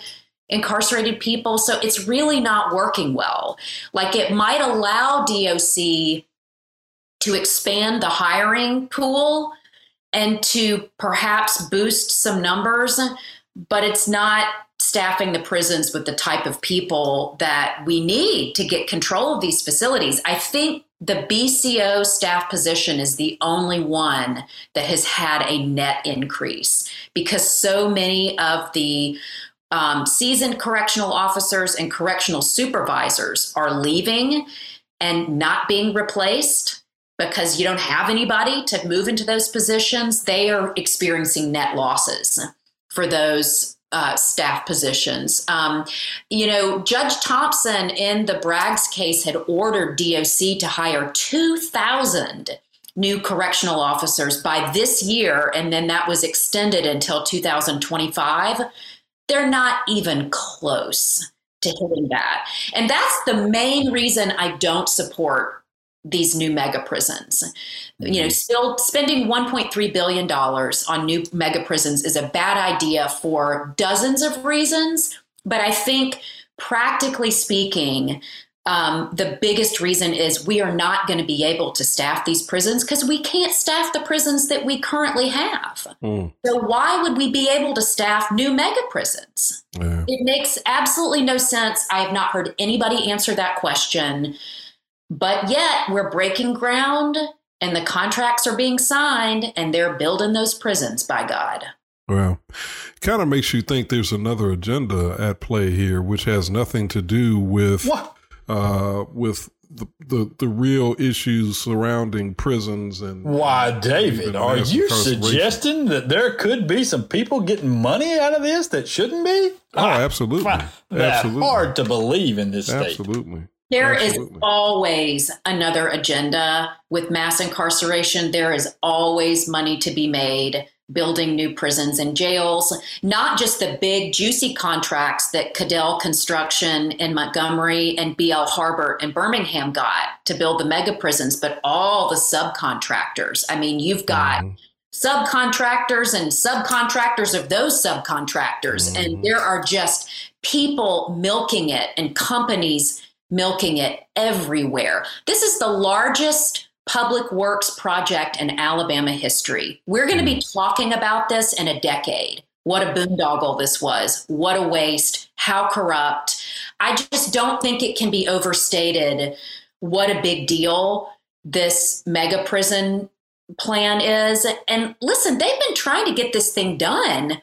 incarcerated people. So it's really not working well. Like it might allow DOC to expand the hiring pool and to perhaps boost some numbers, but it's not staffing the prisons with the type of people that we need to get control of these facilities. I think the BCO staff position is the only one that has had a net increase because so many of the um, seasoned correctional officers and correctional supervisors are leaving and not being replaced because you don't have anybody to move into those positions. They are experiencing net losses for those uh, staff positions. Um, you know, Judge Thompson in the Braggs case had ordered DOC to hire 2,000 new correctional officers by this year, and then that was extended until 2025. They're not even close to hitting that. And that's the main reason I don't support these new mega prisons. Mm-hmm. You know, still spending 1.3 billion dollars on new mega prisons is a bad idea for dozens of reasons, but I think practically speaking, um, the biggest reason is we are not going to be able to staff these prisons because we can't staff the prisons that we currently have. Mm. So, why would we be able to staff new mega prisons? Yeah. It makes absolutely no sense. I have not heard anybody answer that question. But yet we're breaking ground and the contracts are being signed and they're building those prisons by God. Well, kind of makes you think there's another agenda at play here, which has nothing to do with What? uh, with the, the the real issues surrounding prisons and Why, David, are you suggesting that there could be some people getting money out of this that shouldn't be? Oh, absolutely, Fine. Absolutely, hard to believe in this state. absolutely. There is Absolutely. always another agenda with mass incarceration. There is always money to be made building new prisons and jails, not just the big juicy contracts that Caddell Construction in Montgomery and BL Harbert in Birmingham got to build the mega prisons, but all the subcontractors. I mean, you've got Mhm. subcontractors and subcontractors of those subcontractors. Mhm. And there are just people milking it and companies milking it everywhere. This is the largest public works project in Alabama history. We're going to be mm. talking about this in a decade. What a boondoggle this was. What a waste. How corrupt. I just don't think it can be overstated what a big deal this mega prison plan is. And listen, they've been trying to get this thing done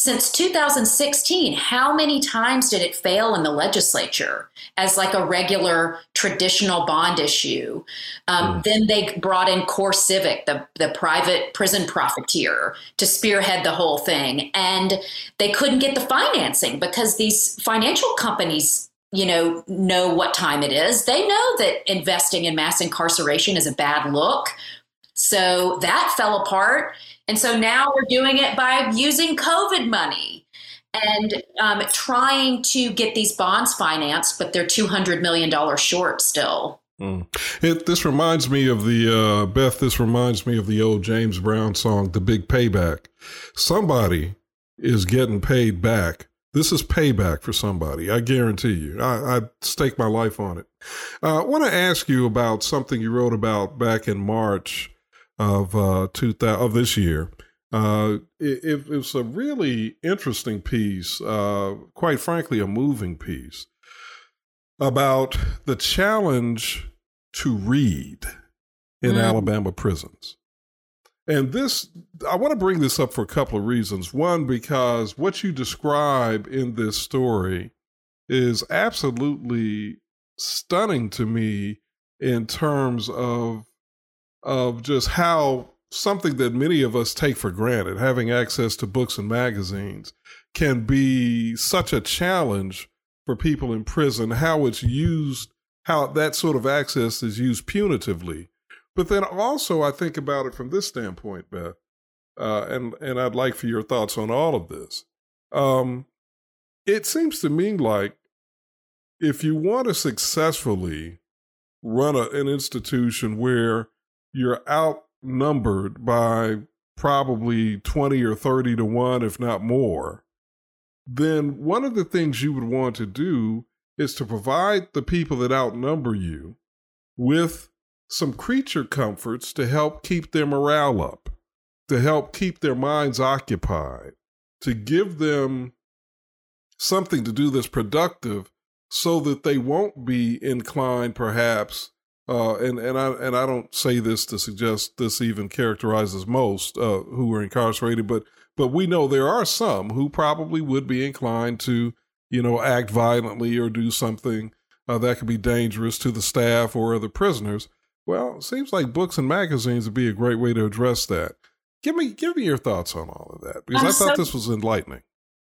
since 2016. How many times did it fail in the legislature as like a regular traditional bond issue? Um, Then they brought in CoreCivic, the, the private prison profiteer, to spearhead the whole thing. And they couldn't get the financing because these financial companies you know know what time it is they know that investing in mass incarceration is a bad look so that fell apart and so now we're doing it by using covid money and um, trying to get these bonds financed but they're $200 million short still Mm. It, this reminds me of the uh, Beth. This reminds me of the old James Brown song, "The Big Payback." Somebody is getting paid back. This is payback for somebody. I guarantee you. I, I stake my life on it. Uh, I want to ask you about something you wrote about back in March of uh, 2000 of this year. Uh, it, it, was a really interesting piece. Uh, quite frankly, a moving piece about the challenge to read in Mm. Alabama prisons. And this, I want to bring this up for a couple of reasons. One, because what you describe in this story is absolutely stunning to me in terms of of just how something that many of us take for granted, having access to books and magazines, can be such a challenge for people in prison, how it's used, how that sort of access is used punitively. But then also, I think about it from this standpoint, Beth, uh, and and I'd like for your thoughts on all of this. Um, it seems to me like if you want to successfully run a, an institution where you're outnumbered by probably 20 or 30 to 1, if not more, then one of the things you would want to do is to provide the people that outnumber you with some creature comforts to help keep their morale up, to help keep their minds occupied, to give them something to do that's productive so that they won't be inclined perhaps uh, and and I and I don't say this to suggest this even characterizes most uh, who are incarcerated, but but we know there are some who probably would be inclined to you know act violently or do something uh, that could be dangerous to the staff or other prisoners. Well, it seems like books and magazines would be a great way to address that. Give me give me your thoughts on all of that because I'm I thought so- this was enlightening.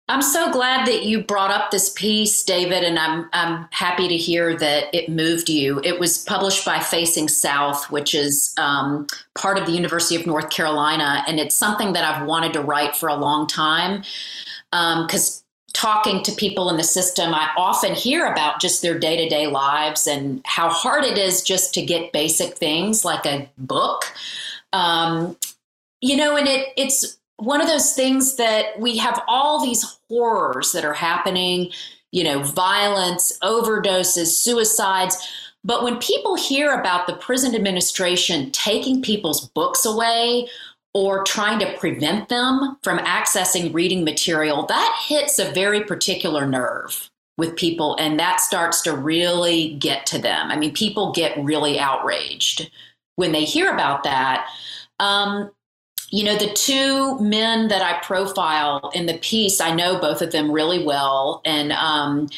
I'm so glad that you brought up this piece, David, and I'm I'm happy to hear that it moved you. It was published by Facing South, which is um, part of the University of North Carolina, and it's something that I've wanted to write for a long time because talking to people in the system, I often hear about just their day to day lives and how hard it is just to get basic things like a book. Um, you know, and it it's one of those things that we have all these horrors that are happening, you know, violence, overdoses, suicides. But when people hear about the prison administration taking people's books away or trying to prevent them from accessing reading material, that hits a very particular nerve with people and that starts to really get to them. I mean, people get really outraged when they hear about that. Um, you know, the two men that I profile in the piece, I know both of them really well. And um,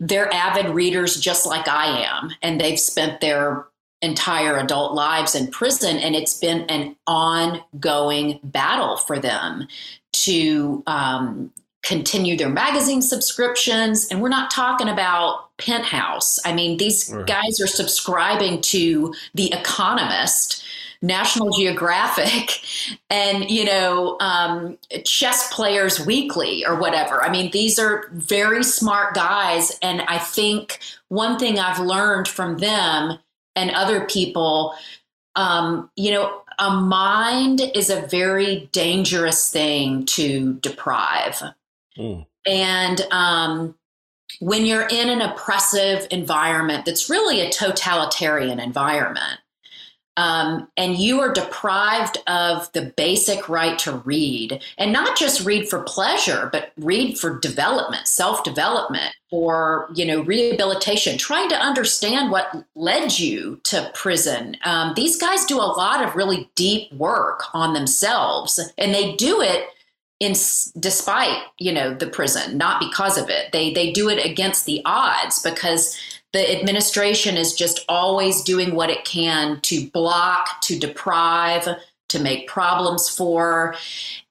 they're avid readers just like I am. And they've spent their entire adult lives in prison. And it's been an ongoing battle for them to um, continue their magazine subscriptions. And we're not talking about Penthouse. I mean, these right. guys are subscribing to The Economist National Geographic [LAUGHS] and, you know, um, Chess Players Weekly or whatever. I mean, these are very smart guys. And I think one thing I've learned from them and other people, um, you know, a mind is a very dangerous thing to deprive. Mm. And um, when you're in an oppressive environment that's really a totalitarian environment, um, and you are deprived of the basic right to read and not just read for pleasure but read for development self-development or you know rehabilitation trying to understand what led you to prison. Um, these guys do a lot of really deep work on themselves and they do it in despite you know the prison not because of it. They they do it against the odds because the administration is just always doing what it can to block, to deprive, to make problems for.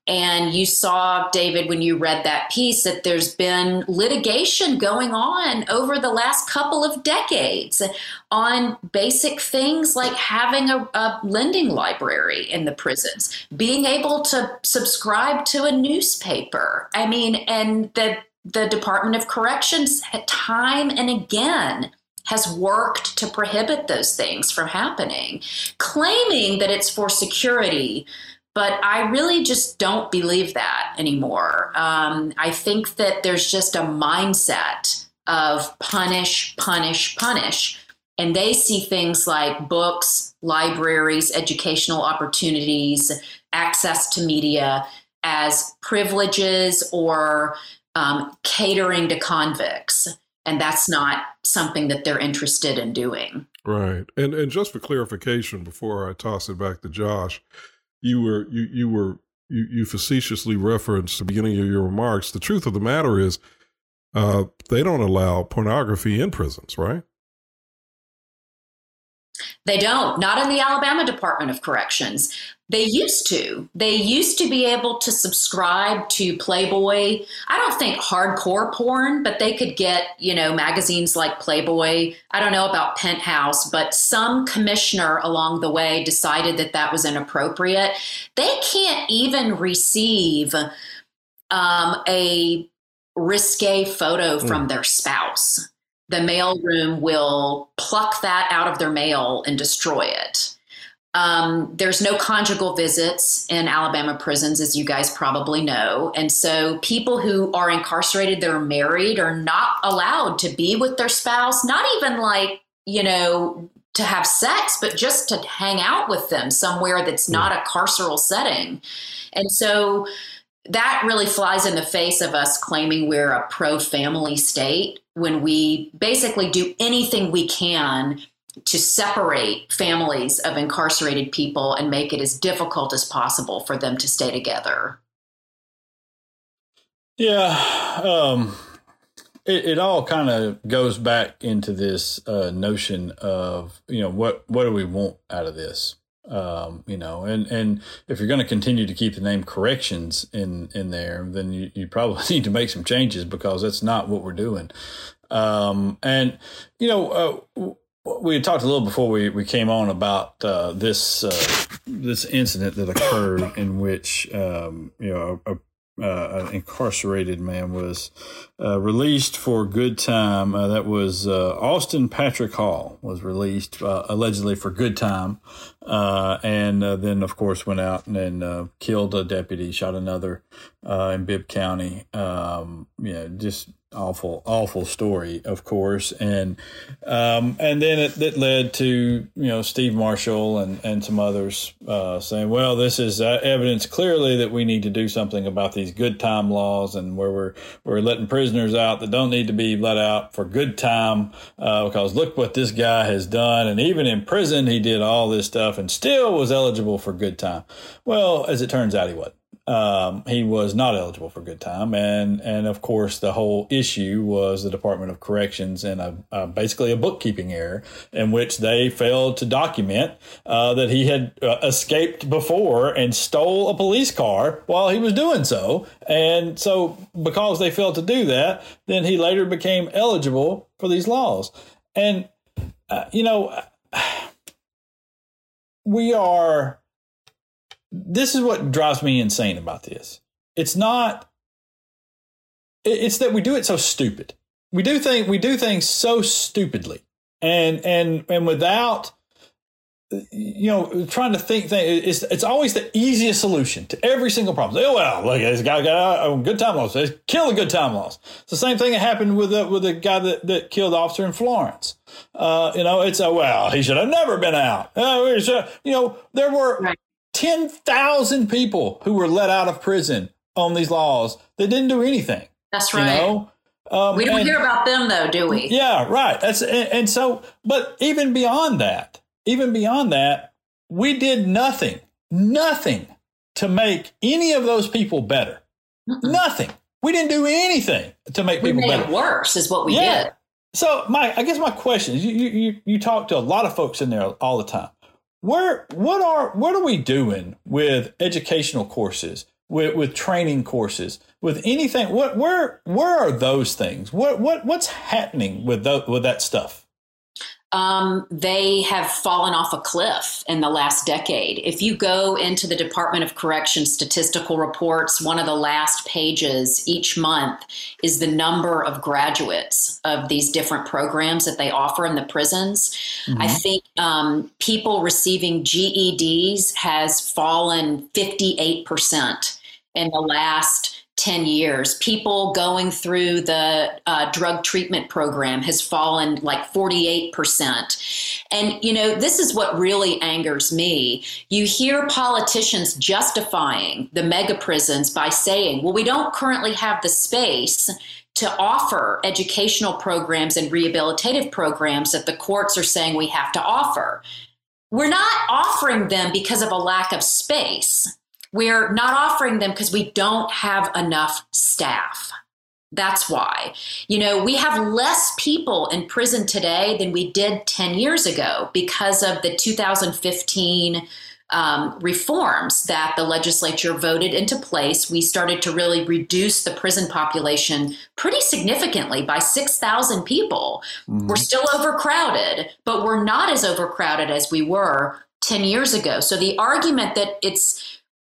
And you saw, David, when you read that piece, that there's been litigation going on over the last couple of decades on basic things like having a, a, lending library in the prisons, being able to subscribe to a newspaper. I mean, and the the Department of Corrections, time and again, has worked to prohibit those things from happening, claiming that it's for security. But I really just don't believe that anymore. Um, I think that there's just a mindset of punish, punish, punish. And they see things like books, libraries, educational opportunities, access to media as privileges or um, catering to convicts. And that's not something that they're interested in doing. Right. And and just for clarification before I toss it back to Josh, you were you you were you, you facetiously referenced the beginning of your remarks. The truth of the matter is uh, they don't allow pornography in prisons, right? They don't, not in the Alabama Department of Corrections. They used to. They used to be able to subscribe to Playboy. I don't think hardcore porn, but they could get, you know, magazines like Playboy. I don't know about Penthouse, but some commissioner along the way decided that that was inappropriate. They can't even receive um, a risque photo from mm. their spouse the mailroom will pluck that out of their mail and destroy it. Um, there's no conjugal visits in Alabama prisons, as you guys probably know. And so people who are incarcerated that are married are not allowed to be with their spouse, not even like, you know, to have sex, but just to hang out with them somewhere that's not a carceral setting. And so that really flies in the face of us claiming we're a pro family state when we basically do anything we can to separate families of incarcerated people and make it as difficult as possible for them to stay together. Yeah, um, it, it, all kind of goes back into this uh, notion of you know what what do we want out of this, um, you know, and and if you're going to continue to keep the name corrections in in there, then you, you probably [LAUGHS] need to make some changes because that's not what we're doing. Um, and you know, uh, we talked a little before we, we came on about uh, this uh, this incident that occurred in which um, you know a, uh, an incarcerated man was uh, released for good time. Uh, that was Austin Patrick Hall was released allegedly for good time, and then of course went out and then killed a deputy, shot another in Bibb County. Um, you know, just awful, awful story, of course, and um, and then it, it, led to you know Steve Marshall and and some others uh, saying, well, this is uh, evidence clearly that we need to do something about these good time laws and where we're we're letting prisoners out that don't need to be let out for good time uh, because look what this guy has done, and even in prison he did all this stuff and still was eligible for good time. Well, as it turns out, he wasn't um, he was not eligible for good time, and and of course the whole issue was the Department of Corrections and a, a basically a bookkeeping error in which they failed to document uh, that he had uh, escaped before and stole a police car while he was doing so, and so because they failed to do that, then he later became eligible for these laws, and uh, you know [SIGHS] we are this is what drives me insane about this. It's not. It's that we do it so stupid. We do think we do things so stupidly, and and and without you know, trying to think things, it's, it's always the easiest solution to every single problem. Oh, well, look, this guy got a good time loss. Kill the good time loss. It's the same thing that happened with the, with the guy that, that killed the officer in Florence. Uh, you know, it's a, well, he should have never been out. Uh, you know, there were. 10,000 people who were let out of prison on these laws that didn't do anything. That's right. You know? Um, we don't and, hear about them though, do we? Yeah, right. That's and, and, so, but even beyond that, even beyond that, we did nothing, nothing to make any of those people better. Mm-mm. Nothing. We didn't do anything to make we people better. worse is what we yeah. did. So my, I guess my question is, you, you you talk to a lot of folks in there all the time where what are what are we doing with educational courses with, with training courses with anything? What where where are those things? What what what's happening with the, with that stuff um, they have fallen off a cliff in the last decade. If you go into the Department of Correction statistical reports, one of the last pages each month is the number of graduates of these different programs that they offer in the prisons. Mm-hmm. I think um, people receiving GEDs has fallen 58% in the last 10 years. People going through the uh, drug treatment program has fallen like 48%. And, you know, this is what really angers me. You hear politicians justifying the mega prisons by saying, well, we don't currently have the space to offer educational programs and rehabilitative programs that the courts are saying we have to offer. We're not offering them because of a lack of space we're not offering them because we don't have enough staff. That's why. You know, we have less people in prison today than we did 10 years ago because of the 2015 um, reforms that the legislature voted into place. We started to really reduce the prison population pretty significantly by 6,000 people. Mm-hmm. We're still overcrowded, but we're not as overcrowded as we were 10 years ago. So the argument that it's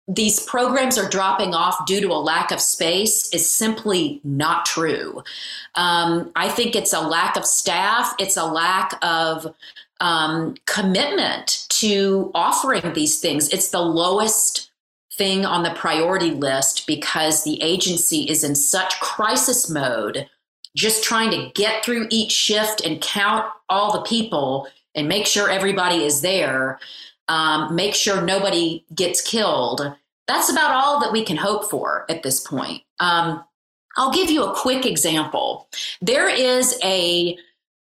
these programs are dropping off due to a lack of space is simply not true. Um, I think it's a lack of staff, it's a lack of um, commitment to offering these things. It's the lowest thing on the priority list because the agency is in such crisis mode, just trying to get through each shift and count all the people and make sure everybody is there um, make sure nobody gets killed. That's about all that we can hope for at this point. Um, I'll give you a quick example. There is a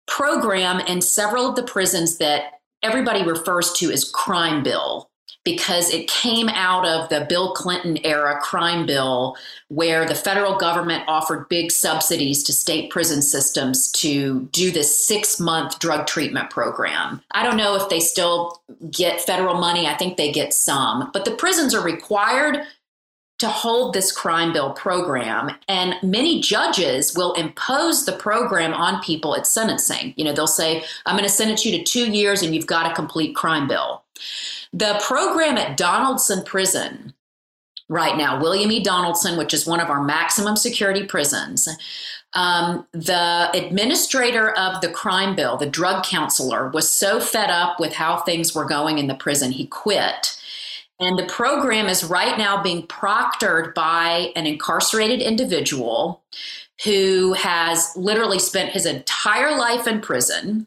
program in several of the prisons that everybody refers to as Crime Bill because it came out of the Bill Clinton era crime bill where the federal government offered big subsidies to state prison systems to do this six month drug treatment program. I don't know if they still get federal money, I think they get some, but the prisons are required to hold this crime bill program and many judges will impose the program on people at sentencing. You know they'll say i'm going to sentence you to two years and you've got a complete crime bill the program at Donaldson Prison right now, William E. Donaldson, which is one of our maximum security prisons, um, the administrator of the crime bill, the drug counselor, was so fed up with how things were going in the prison, he quit. And the program is right now being proctored by an incarcerated individual who has literally spent his entire life in prison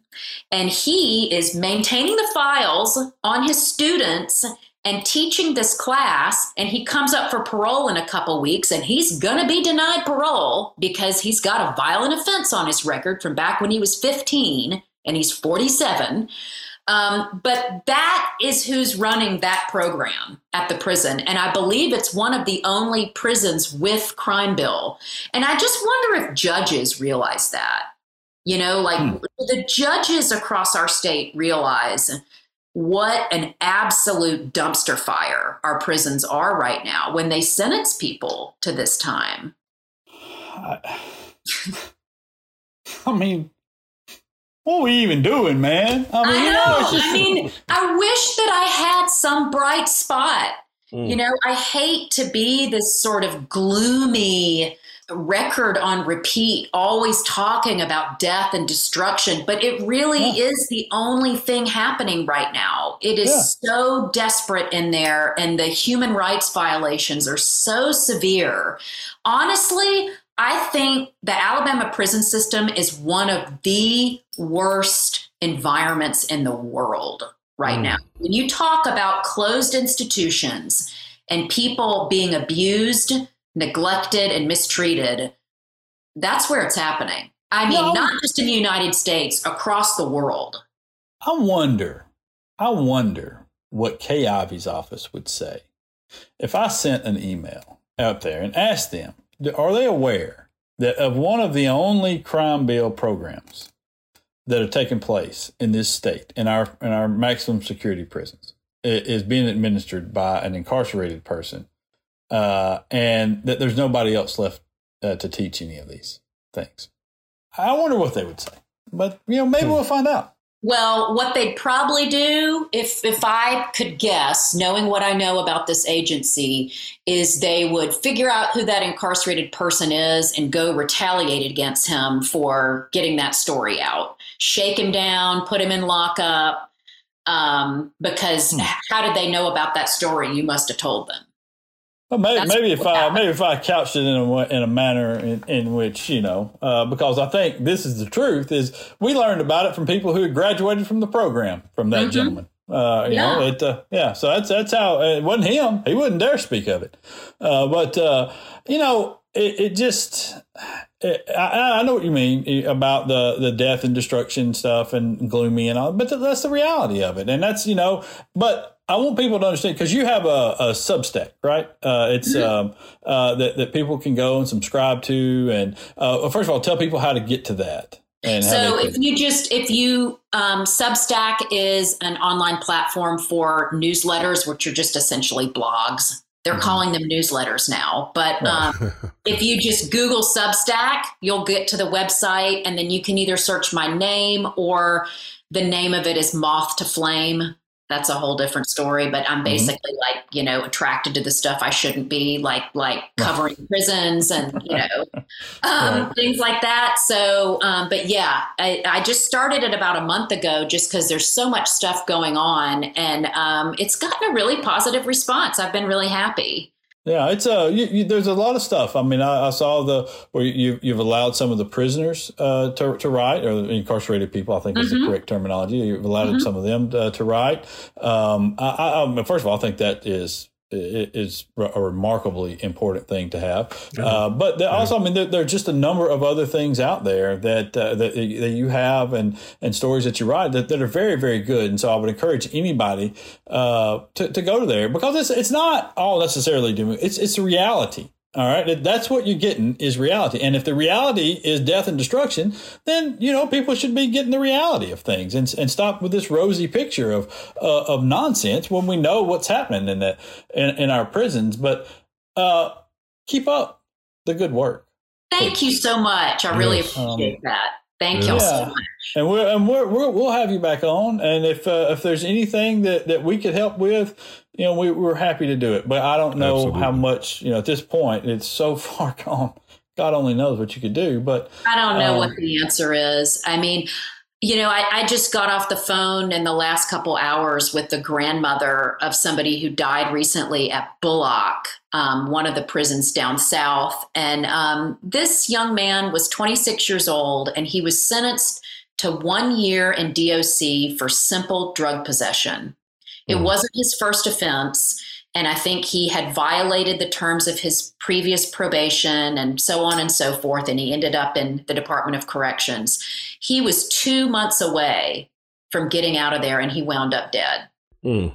and he is maintaining the files on his students and teaching this class and he comes up for parole in a couple weeks and he's going to be denied parole because he's got a violent offense on his record from back when he was 15 and he's 47 um, but that is who's running that program at the prison and i believe it's one of the only prisons with crime bill and i just wonder if judges realize that you know like hmm. the judges across our state realize what an absolute dumpster fire our prisons are right now when they sentence people to this time. I, [LAUGHS] I mean, what are we even doing, man? I mean, I know. You know just... I mean, I wish that I had some bright spot. Mm. You know, I hate to be this sort of gloomy, record on repeat, always talking about death and destruction, but it really yeah. is the only thing happening right now. It is yeah. so desperate in there, and the human rights violations are so severe. Honestly, I think the Alabama prison system is one of the worst environments in the world right mm. now. When you talk about closed institutions and people being abused, neglected and mistreated, that's where it's happening. I mean, no. not just in the United States, across the world. I wonder, I wonder what Kay Ivey's office would say if I sent an email out there and asked them, are they aware that of one of the only crime bill programs that are taking place in this state in our in our maximum security prisons is being administered by an incarcerated person uh, and that there's nobody else left uh, to teach any of these things. I wonder what they would say, but you know, maybe hmm. we'll find out. Well, what they'd probably do, if if I could guess, knowing what I know about this agency, is they would figure out who that incarcerated person is and go retaliate against him for getting that story out, shake him down, put him in lockup. Um, because hmm. how did they know about that story? You must have told them. Well, maybe, maybe if I maybe if I couched it in a in a manner in, in which you know, uh, because I think this is the truth is we learned about it from people who had graduated from the program from that mm-hmm. gentleman. Uh, you yeah. know, it uh, yeah. So that's that's how it wasn't him. He wouldn't dare speak of it. Uh, but uh, you know, it, it just. It, I, I, know what you mean about the, the death and destruction stuff and gloomy and all, but that's the reality of it. And that's, you know, but I want people to understand because you have a, a Substack, right? Uh, it's mm-hmm. um, uh, that that people can go and subscribe to, and uh, well, first of all, tell people how to get to that. And so, if you just if you um, Substack is an online platform for newsletters, which are just essentially blogs. They're mm-hmm. calling them newsletters now, but um, [LAUGHS] if you just Google Substack, you'll get to the website, and then you can either search my name or the name of it is Moth to Flame that's a whole different story but i'm mm-hmm. basically mm-hmm. like you know attracted to the stuff i shouldn't be like like [LAUGHS] covering prisons and you know [LAUGHS] um, right. things like that so um, but yeah I, I, just started it about a month ago just because there's so much stuff going on and um, it's gotten a really positive response i've been really happy yeah, it's a uh, you, you, there's a lot of stuff. I mean, I, I saw the where you you've allowed some of the prisoners uh, to to write, or incarcerated people. I think mm-hmm. is the mm-hmm. correct terminology. You've allowed mm-hmm. some of them to, to write. Um, I, I, um, first of all, I think that is is a remarkably important thing to have. Yeah. Uh, but yeah. also, I mean, there, there, are just a number of other things out there that, uh, that that you have and and stories that you write that, that are very very good. And so I would encourage anybody uh, to to go to there because it's it's not all necessarily doing it's it's a reality. All right, that's what you're getting is reality. And if the reality is death and destruction, then you know people should be getting the reality of things and, and stop with this rosy picture of uh, of nonsense when we know what's happening in the in, in our prisons. But uh, keep up the good work. Thank you so much. I really appreciate um, that. Thank yeah. you so much. And we're and we're, we will have you back on. And if uh, if there's anything that, that we could help with, you know, we, we're happy to do it. But I don't know Absolutely. how much, you know, at this point, it's so [LAUGHS] far gone. God only knows what you could do. But I don't know um, what the answer is. I mean, You know, I, I, just got off the phone in the last couple hours with the grandmother of somebody who died recently at Bullock, um, one of the prisons down south. And um, this young man was 26 years old and he was sentenced to one year in DOC for simple drug possession. It mm. wasn't his first offense. And I think he had violated the terms of his previous probation and so on and so forth. And he ended up in the Department of Corrections. He was two months away from getting out of there and he wound up dead. Mm.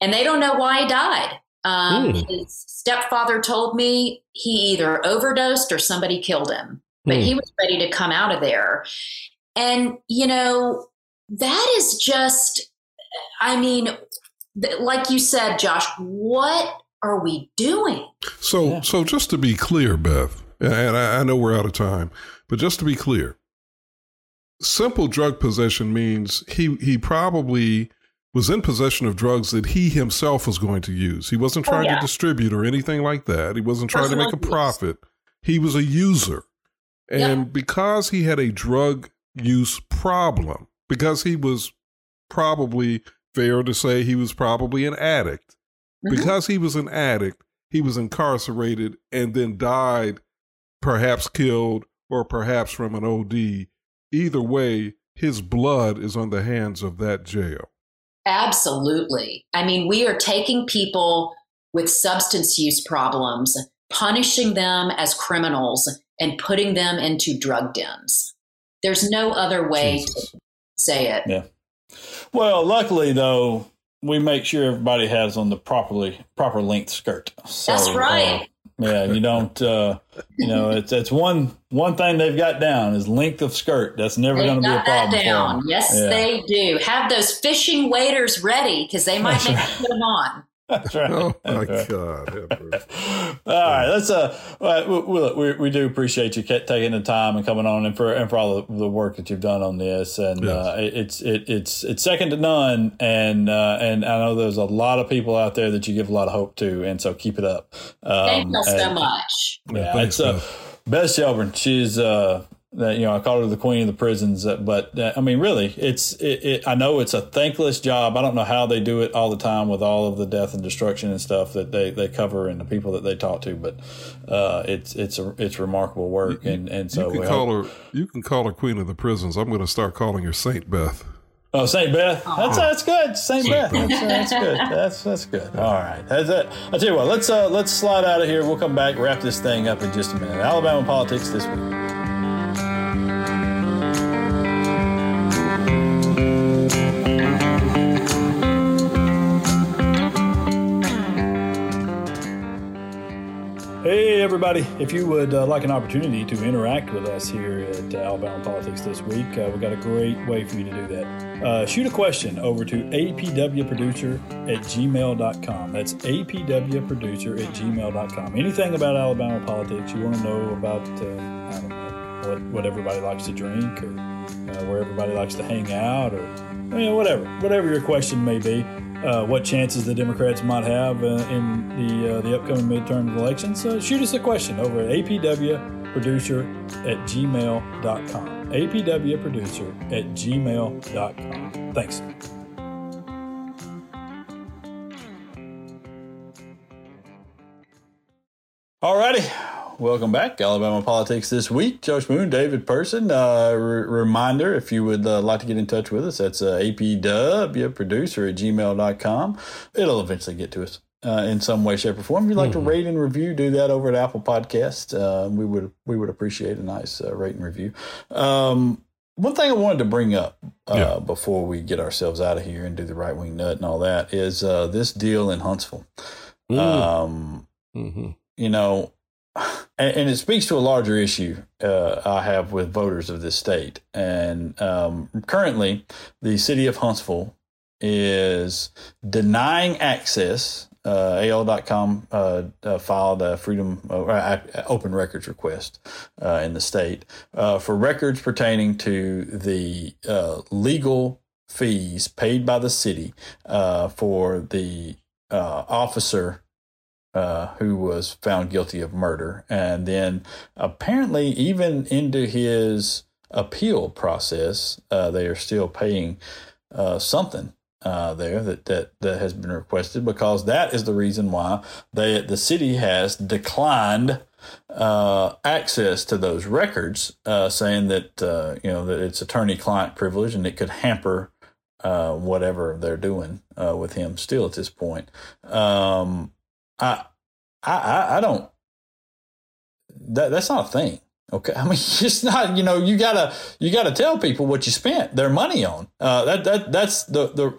And they don't know why he died. Um, mm. His stepfather told me he either overdosed or somebody killed him, but mm. he was ready to come out of there. And, you know, that is just, I mean, like you said, Josh, what are we doing? So, yeah. so just to be clear, Beth, and I, I know we're out of time, but just to be clear, simple drug possession means he he probably was in possession of drugs that he himself was going to use. He wasn't oh, trying oh, yeah. to distribute or anything like that. He wasn't trying Personal to make a profit. He was a user. And yeah. because he had a drug use problem, because he was probably fair to say he was probably an addict. Mm-hmm. Because he was an addict, he was incarcerated and then died, perhaps killed or perhaps from an OD. Either way, his blood is on the hands of that jail. Absolutely. I mean, we are taking people with substance use problems, punishing them as criminals, and putting them into drug dens. There's no other way Jesus. to say it. Yeah. Well, luckily though, we make sure everybody has on the properly proper length skirt. So, That's right. Uh, yeah, you don't. Uh, you know, it's it's one one thing they've got down is length of skirt. That's never going to be a problem. down. Yes, yeah. they do. Have those fishing waders ready because they might make right. put them on. That's right. Oh my That's God! [LAUGHS] all right, let's uh, we, we, we, do appreciate you taking the time and coming on, and for and for all the, the work that you've done on this, and yes. uh, it's it, it's it's second to none, and uh, and I know there's a lot of people out there that you give a lot of hope to, and so keep it up. Um, Thank you so much. Yeah, yeah thanks, it's uh, Beth Shelburne. She's uh that you know I call her the queen of the prisons, uh, but uh, I mean really, it's it, it, I know it's a thankless job. I don't know how they do it all the time with all of the death and destruction and stuff that they, they cover and the people that they talk to, but uh, it's it's a, it's remarkable work. You, and and so you can call her you can call her queen of the prisons. I'm going to start calling her Saint Beth. Oh, Saint Beth. That's that's good. Saint, Saint Beth. Beth. That's, that's, good. That's that's good. All right. That's it. I'll tell you what. Let's uh let's slide out of here. We'll come back, wrap this thing up in just a minute. Alabama politics this week. Everybody. If you would uh, like an opportunity to interact with us here at uh, Alabama Politics this week, uh, we've got a great way for you to do that. Uh, shoot a question over to apwproducer at gmail.com. That's apwproducer at gmail.com. Anything about Alabama politics you want to know about, uh, know, what, what everybody likes to drink or uh, where everybody likes to hang out or you know, whatever, whatever your question may be uh, what chances the Democrats might have uh, in the uh, the upcoming midterm elections, uh, shoot us a question over at apwproducer at gmail.com. apwproducer at gmail.com. Thanks. Alrighty. Welcome back, Alabama Politics This Week. Josh Moon, David Person. Uh, reminder if you would uh, like to get in touch with us, that's uh, APW producer at gmail.com. It'll eventually get to us. Uh, in some way, shape, or form. If you'd like mm-hmm. to rate and review, do that over at Apple Podcast. Uh, we would we would appreciate a nice uh, rate and review. Um, one thing I wanted to bring up uh, yeah. before we get ourselves out of here and do the right wing nut and all that is uh, this deal in Huntsville. Mm. Um, mm-hmm. You know, and, and, it speaks to a larger issue uh, I have with voters of this state. And um, currently, the city of Huntsville is denying access. Uh, AL.com uh, uh, filed a freedom uh, open records request uh, in the state uh, for records pertaining to the legal fees paid by the city for the officer uh, who was found guilty of murder. And then apparently, even into his appeal process, uh, they are still paying uh, something uh, there that, that that has been requested because that is the reason why they the city has declined uh, access to those records, uh, saying that uh, you know that it's attorney-client privilege and it could hamper uh, whatever they're doing with him. Still at this point, um, I, I I don't. That that's not a thing. Okay, [LAUGHS] I mean, it's not. You know, you gotta you gotta tell people what you spent their money on. Uh, that that that's the the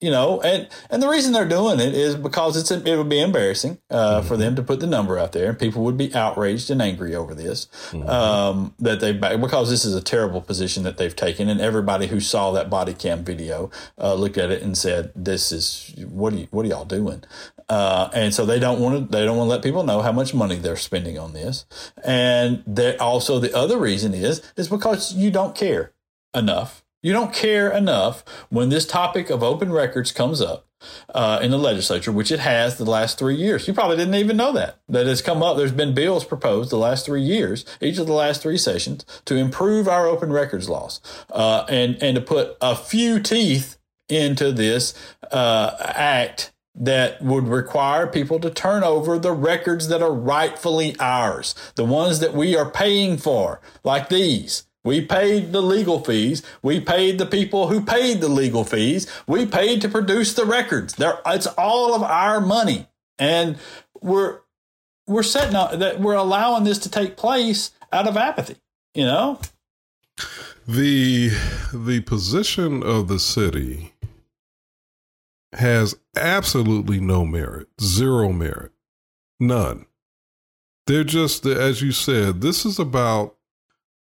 you know, and and the reason they're doing it is because it's it would be embarrassing uh, mm-hmm. for them to put the number out there, and people would be outraged and angry over this. Mm-hmm. Um, that they because this is a terrible position that they've taken, and everybody who saw that body cam video uh, looked at it and said, "This is what are you, what are y'all doing?" Uh, and so they don't want to they don't want to let people know how much money they're spending on this. And also the other reason is is because you don't care enough you don't care enough when this topic of open records comes up uh, in the legislature, which it has the last three years. You probably didn't even know that. That has come up. There's been bills proposed the last three years, each of the last three sessions, to improve our open records laws uh, and, and to put a few teeth into this uh, act that would require people to turn over the records that are rightfully ours, the ones that we are paying for, like these. We paid the legal fees. We paid the people who paid the legal fees. We paid to produce the records. There, it's all of our money, and we're we're setting up that we're allowing this to take place out of apathy. You know, the the position of the city has absolutely no merit, zero merit, none. They're just, as you said, this is about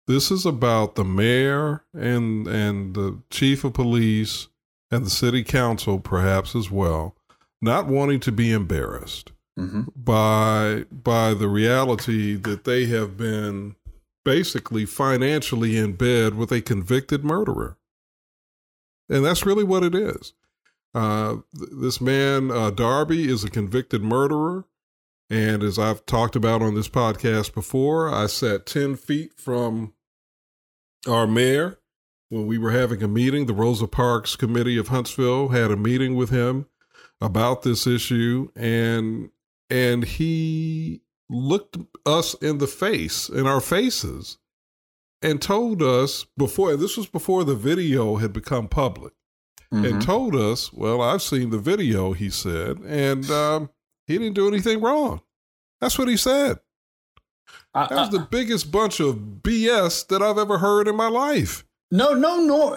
this is about the mayor and and the chief of police and the city council, perhaps as well, not wanting to be embarrassed mm-hmm. by by the reality that they have been basically financially in bed with a convicted murderer, and that's really what it is. Uh, this man uh, Darby is a convicted murderer. And as I've talked about on this podcast before, I sat 10 feet from our mayor, when we were having a meeting, the Rosa Parks Committee of Huntsville had a meeting with him about this issue, and and he looked us in the face, in our faces, and told us before this was before the video had become public, mm-hmm. and told us, "Well, I've seen the video," he said, and um, he didn't do anything wrong. That's what he said. That was the biggest bunch of BS that I've ever heard in my life. No, no, no.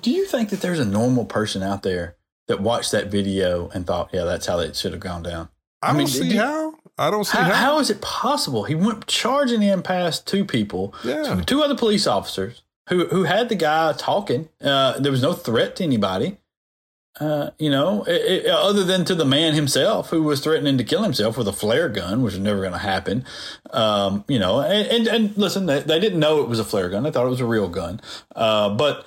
Do you think that there's a normal person out there that watched that video and thought, yeah, that's how it should have gone down? I, I don't mean, see do, how. I don't see how, how. How is it possible? He went charging in past two people, yeah. two, two other police officers who who had the guy talking. Uh, there was no threat to anybody. Uh, you know, it, it, other than to the man himself who was threatening to kill himself with a flare gun, which is never going to happen. Um, you know, and, and, and listen, they, they, didn't know it was a flare gun. They thought it was a real gun. Uh, but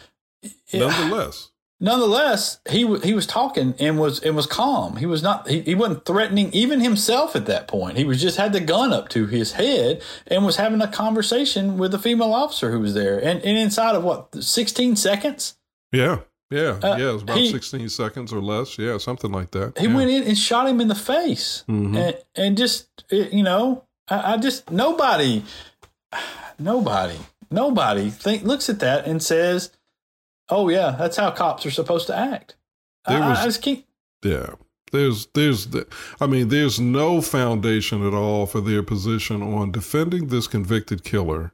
nonetheless, nonetheless, he he was talking and was and was calm. He was not he, he wasn't threatening even himself at that point. He was just had the gun up to his head and was having a conversation with a female officer who was there. And and inside of what sixteen seconds. Yeah. Yeah, uh, yeah, it was about he, 16 seconds or less. Yeah, something like that. He yeah. went in and shot him in the face. Mm-hmm. And, and just, you know, I, I, just, nobody, nobody, nobody think, looks at that and says, oh, yeah, that's how cops are supposed to act. There I, was, I just can't. Yeah. There's, there's, I mean, there's no foundation at all for their position on defending this convicted killer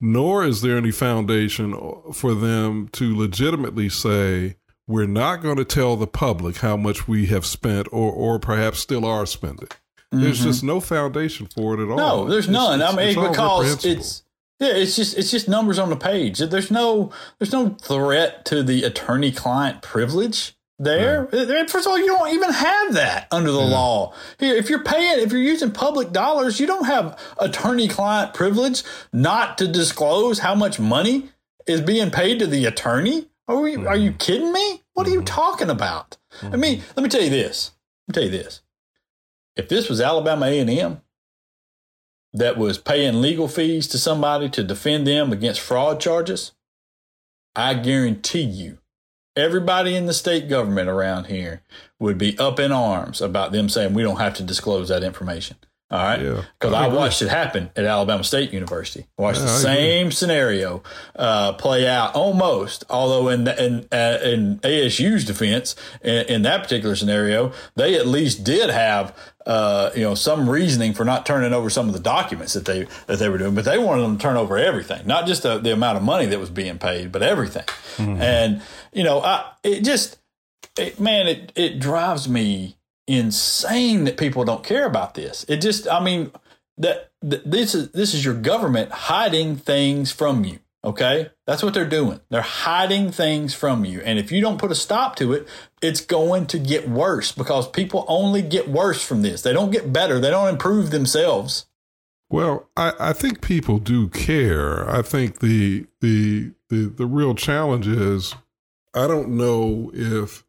nor is there any foundation for them to legitimately say, we're not going to tell the public how much we have spent or, or perhaps still are spending. Mm-hmm. There's just no foundation for it at all. No, there's it's, none. It's, I mean, because it's yeah, it's just it's just numbers on the page. There's no there's no threat to the attorney client privilege there. Yeah. First of all, you don't even have that under the yeah. law. Here, if you're paying, if you're using public dollars, you don't have attorney client privilege not to disclose how much money is being paid to the attorney. Are, we, mm-hmm. are you mm-hmm. kidding me? What mm-hmm. are you mm-hmm. talking about? Mm-hmm. I mean, let me tell you this. Let me tell you this. If this was Alabama A&M, that was paying legal fees to somebody to defend them against fraud charges, I guarantee you, everybody in the state government around here would be up in arms about them saying we don't have to disclose that information. All right. Because Yeah, I, I watched it happen at Alabama State University. Watched Yeah, the I same scenario uh, play out almost, although in the, in, uh, in ASU's defense, in, in that particular scenario, they at least did have uh, you know some reasoning for not turning over some of the documents that they that they were doing, but they wanted them to turn over everything, not just the, the amount of money that was being paid, but everything. And you know, I it just it, man, it it drives me insane that people don't care about this. It just, I mean, that, that this is this is your government hiding things from you. Okay, that's what they're doing. They're hiding things from you, and if you don't put a stop to it, it's going to get worse because people only get worse from this. They don't get better. They don't improve themselves. Well, I, I think people do care. I think the the the the real challenge is I don't know if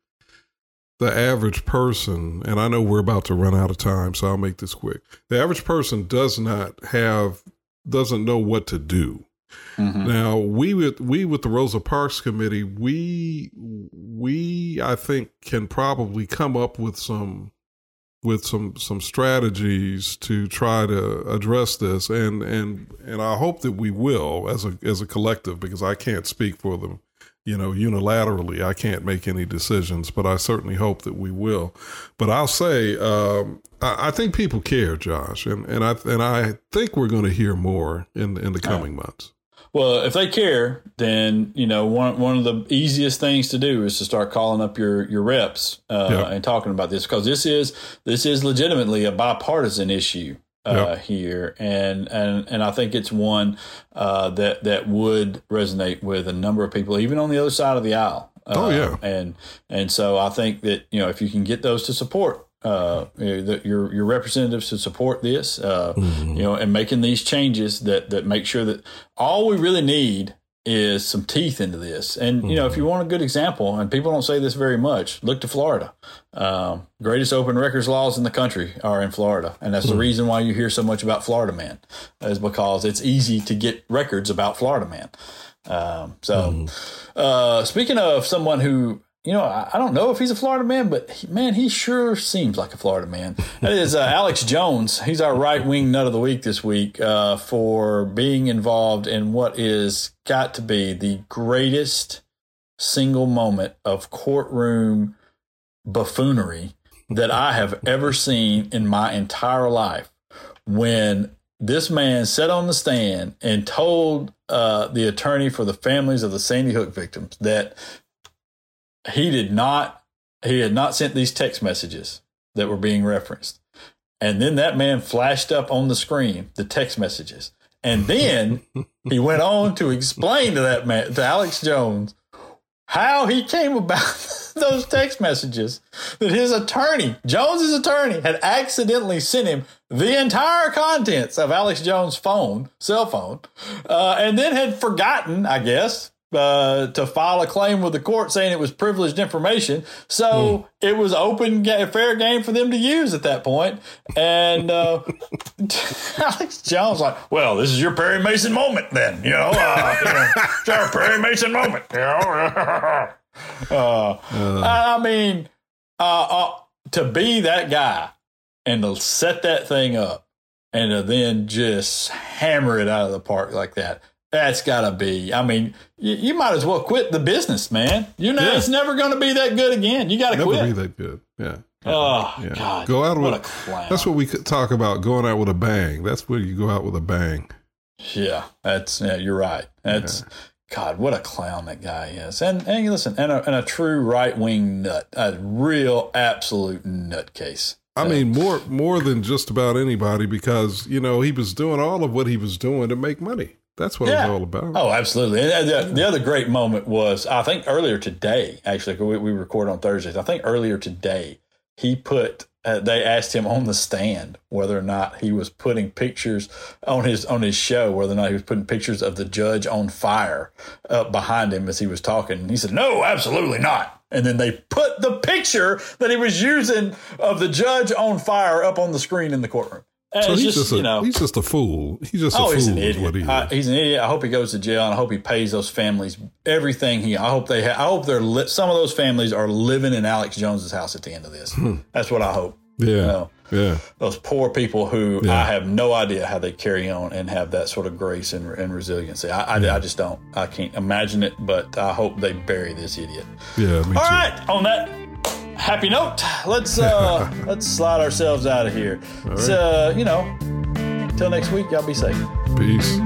the average person, and I know we're about to run out of time, so I'll make this quick. The average person does not have doesn't know what to do. Now we with we with the Rosa Parks committee, we we I think can probably come up with some with some some strategies to try to address this. And and and I hope that we will as a as a collective because I can't speak for them you know unilaterally. I can't make any decisions but I certainly hope that we will. But I'll say um, I, I think people care Josh and and I and I think we're going to hear more in in the coming months Well, if they care, then you know one one of the easiest things to do is to start calling up your your reps uh, Yeah. and talking about this because this is this is legitimately a bipartisan issue uh, Yeah. here, and and and I think it's one uh, that that would resonate with a number of people, even on the other side of the aisle. Uh, Oh, yeah. and and so I think that you know if you can get those to support. Uh, you the, your your representatives to support this, uh, you know, and making these changes that that make sure that all we really need is some teeth into this. And you know, if you want a good example, and people don't say this very much, look to Florida. Um, greatest open records laws in the country are in Florida, and that's the reason why you hear so much about Florida Man, is because it's easy to get records about Florida Man. Um, so, uh, speaking of someone who, you know, I, I don't know if he's a Florida man, but he, man, he sure seems like a Florida man. That is uh, Alex Jones. He's our right wing nut of the week this week uh, for being involved in what is got to be the greatest single moment of courtroom buffoonery that I have ever seen in my entire life when this man sat on the stand and told uh, the attorney for the families of the Sandy Hook victims that he did not, he had not sent these text messages that were being referenced. And then that man flashed up on the screen the text messages. And then he went on to explain to that man, to Alex Jones, how he came about [LAUGHS] those text messages that his attorney, Jones's attorney, had accidentally sent him the entire contents of Alex Jones' phone, cell phone, uh, and then had forgotten, I guess, uh, to file a claim with the court saying it was privileged information. So it was open, fair game for them to use at that point. And uh, [LAUGHS] Alex Jones like, well, this is your Perry Mason moment, then. You know, uh, you know it's our Perry Mason moment. You know. [LAUGHS] uh, I mean, uh, uh, to be that guy and to set that thing up and to then just hammer it out of the park like that. That's got to be. I mean, you, you might as well quit the business, man. You know, Yeah. it's never going to be that good again. You got to quit. never be that good yeah Oh Yeah. God! Go out what with- a clown. that's what we could talk about going out with a bang that's where you go out with a bang Yeah, that's yeah. You're right. That's God. What a clown that guy is. And and listen, and a, and a true right wing nut, a real absolute nutcase. I mean, more more than just about anybody because you know he was doing all of what he was doing to make money. That's what Yeah. it's all about. Oh, absolutely. And the, the other great moment was, I think earlier today, actually, we, we record on Thursdays. I think earlier today, he put, uh, they asked him on the stand whether or not he was putting pictures on his on his show, whether or not he was putting pictures of the judge on fire up behind him as he was talking. And he said, "No, absolutely not." And then they put the picture that he was using of the judge on fire up on the screen in the courtroom. And So he's just, just, a, you know, he's just a fool. He's just a oh, fool. he's an is what idiot. he I, he's an idiot. I hope he goes to jail, and I hope he pays those families everything he. I hope they. Ha- I hope they're. Li- some of those families are living in Alex Jones's house at the end of this. Hmm. That's what I hope. yeah, You know, yeah. those poor people who Yeah. I have no idea how they carry on and have that sort of grace and, and resiliency. I, I, I just don't. I can't imagine it. But I hope they bury this idiot. Yeah, me All too. right. On that happy note, let's uh [LAUGHS] let's slide ourselves out of here. It's, uh, you know, until next week, y'all be safe. Peace.